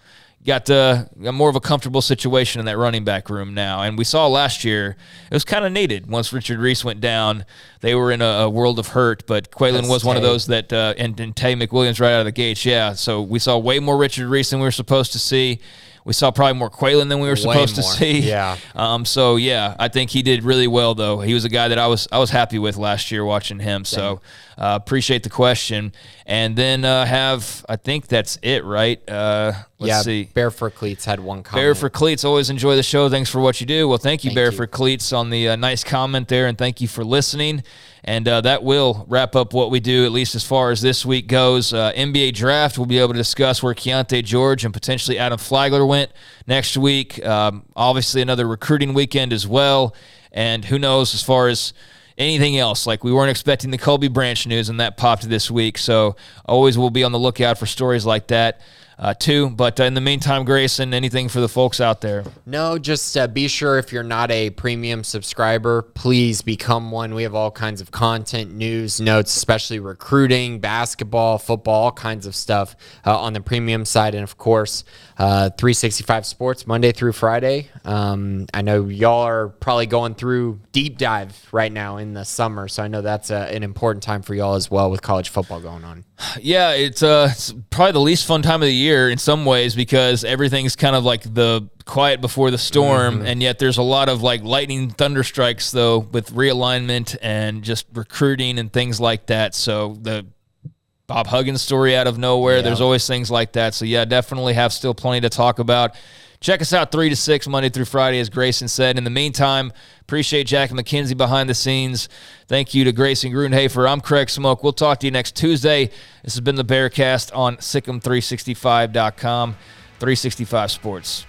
[SPEAKER 1] got uh, more of a comfortable situation in that running back room now. And we saw last year it was kind of needed. Once Richard Reese went down, they were in a, a world of hurt. But Qualan That's was Tay. one of those that, uh, and, and Tay McWilliams right out of the gates. Yeah, so we saw way more Richard Reese than we were supposed to see. We saw probably more Qualan than we were supposed to see.
[SPEAKER 2] Yeah.
[SPEAKER 1] Um. So yeah, I think he did really well though. He was a guy that I was I was happy with last year watching him. So uh, appreciate the question. And then uh, have I think that's it, right? Uh, let's
[SPEAKER 2] yeah,
[SPEAKER 1] see.
[SPEAKER 2] Bear for Cleats had one comment.
[SPEAKER 1] Bear for Cleats always enjoy the show. Thanks for what you do. Well, thank you, thank Bear you. for Cleats, on the uh, nice comment there, and thank you for listening. And uh, that will wrap up what we do, at least as far as this week goes. Uh, NBA draft, we'll be able to discuss where Keyonte George and potentially Adam Flagler went next week. Um, obviously, another recruiting weekend as well. And who knows as far as anything else. Like we weren't expecting the Colby Branch news, and that popped this week. So always we'll be on the lookout for stories like that uh, too. But uh, in the meantime, Grayson, anything for the folks out there?
[SPEAKER 2] No, just uh, be sure if you're not a premium subscriber, please become one. We have all kinds of content, news, notes, especially recruiting, basketball, football, all kinds of stuff uh, on the premium side. And of course, uh, 365 Sports Monday through Friday. Um, I know y'all are probably going through deep dive right now in the summer, so I know that's a, an important time for y'all as well with college football going on.
[SPEAKER 1] Yeah, it's, uh, it's probably the least fun time of the year year in some ways because everything's kind of like the quiet before the storm, mm-hmm. and yet there's a lot of like lightning thunder strikes though with realignment and just recruiting and things like that. So the Bob Huggins story out of nowhere. Yeah. There's always things like that. So yeah, definitely have still plenty to talk about. Check us out three to six Monday through Friday, as Grayson said. In the meantime, appreciate Jack and McKenzie behind the scenes. Thank you to Grayson Grundhoefer. I'm Craig Smoak. We'll talk to you next Tuesday. This has been the Bearcast on SicEm365.com. 365 Sports.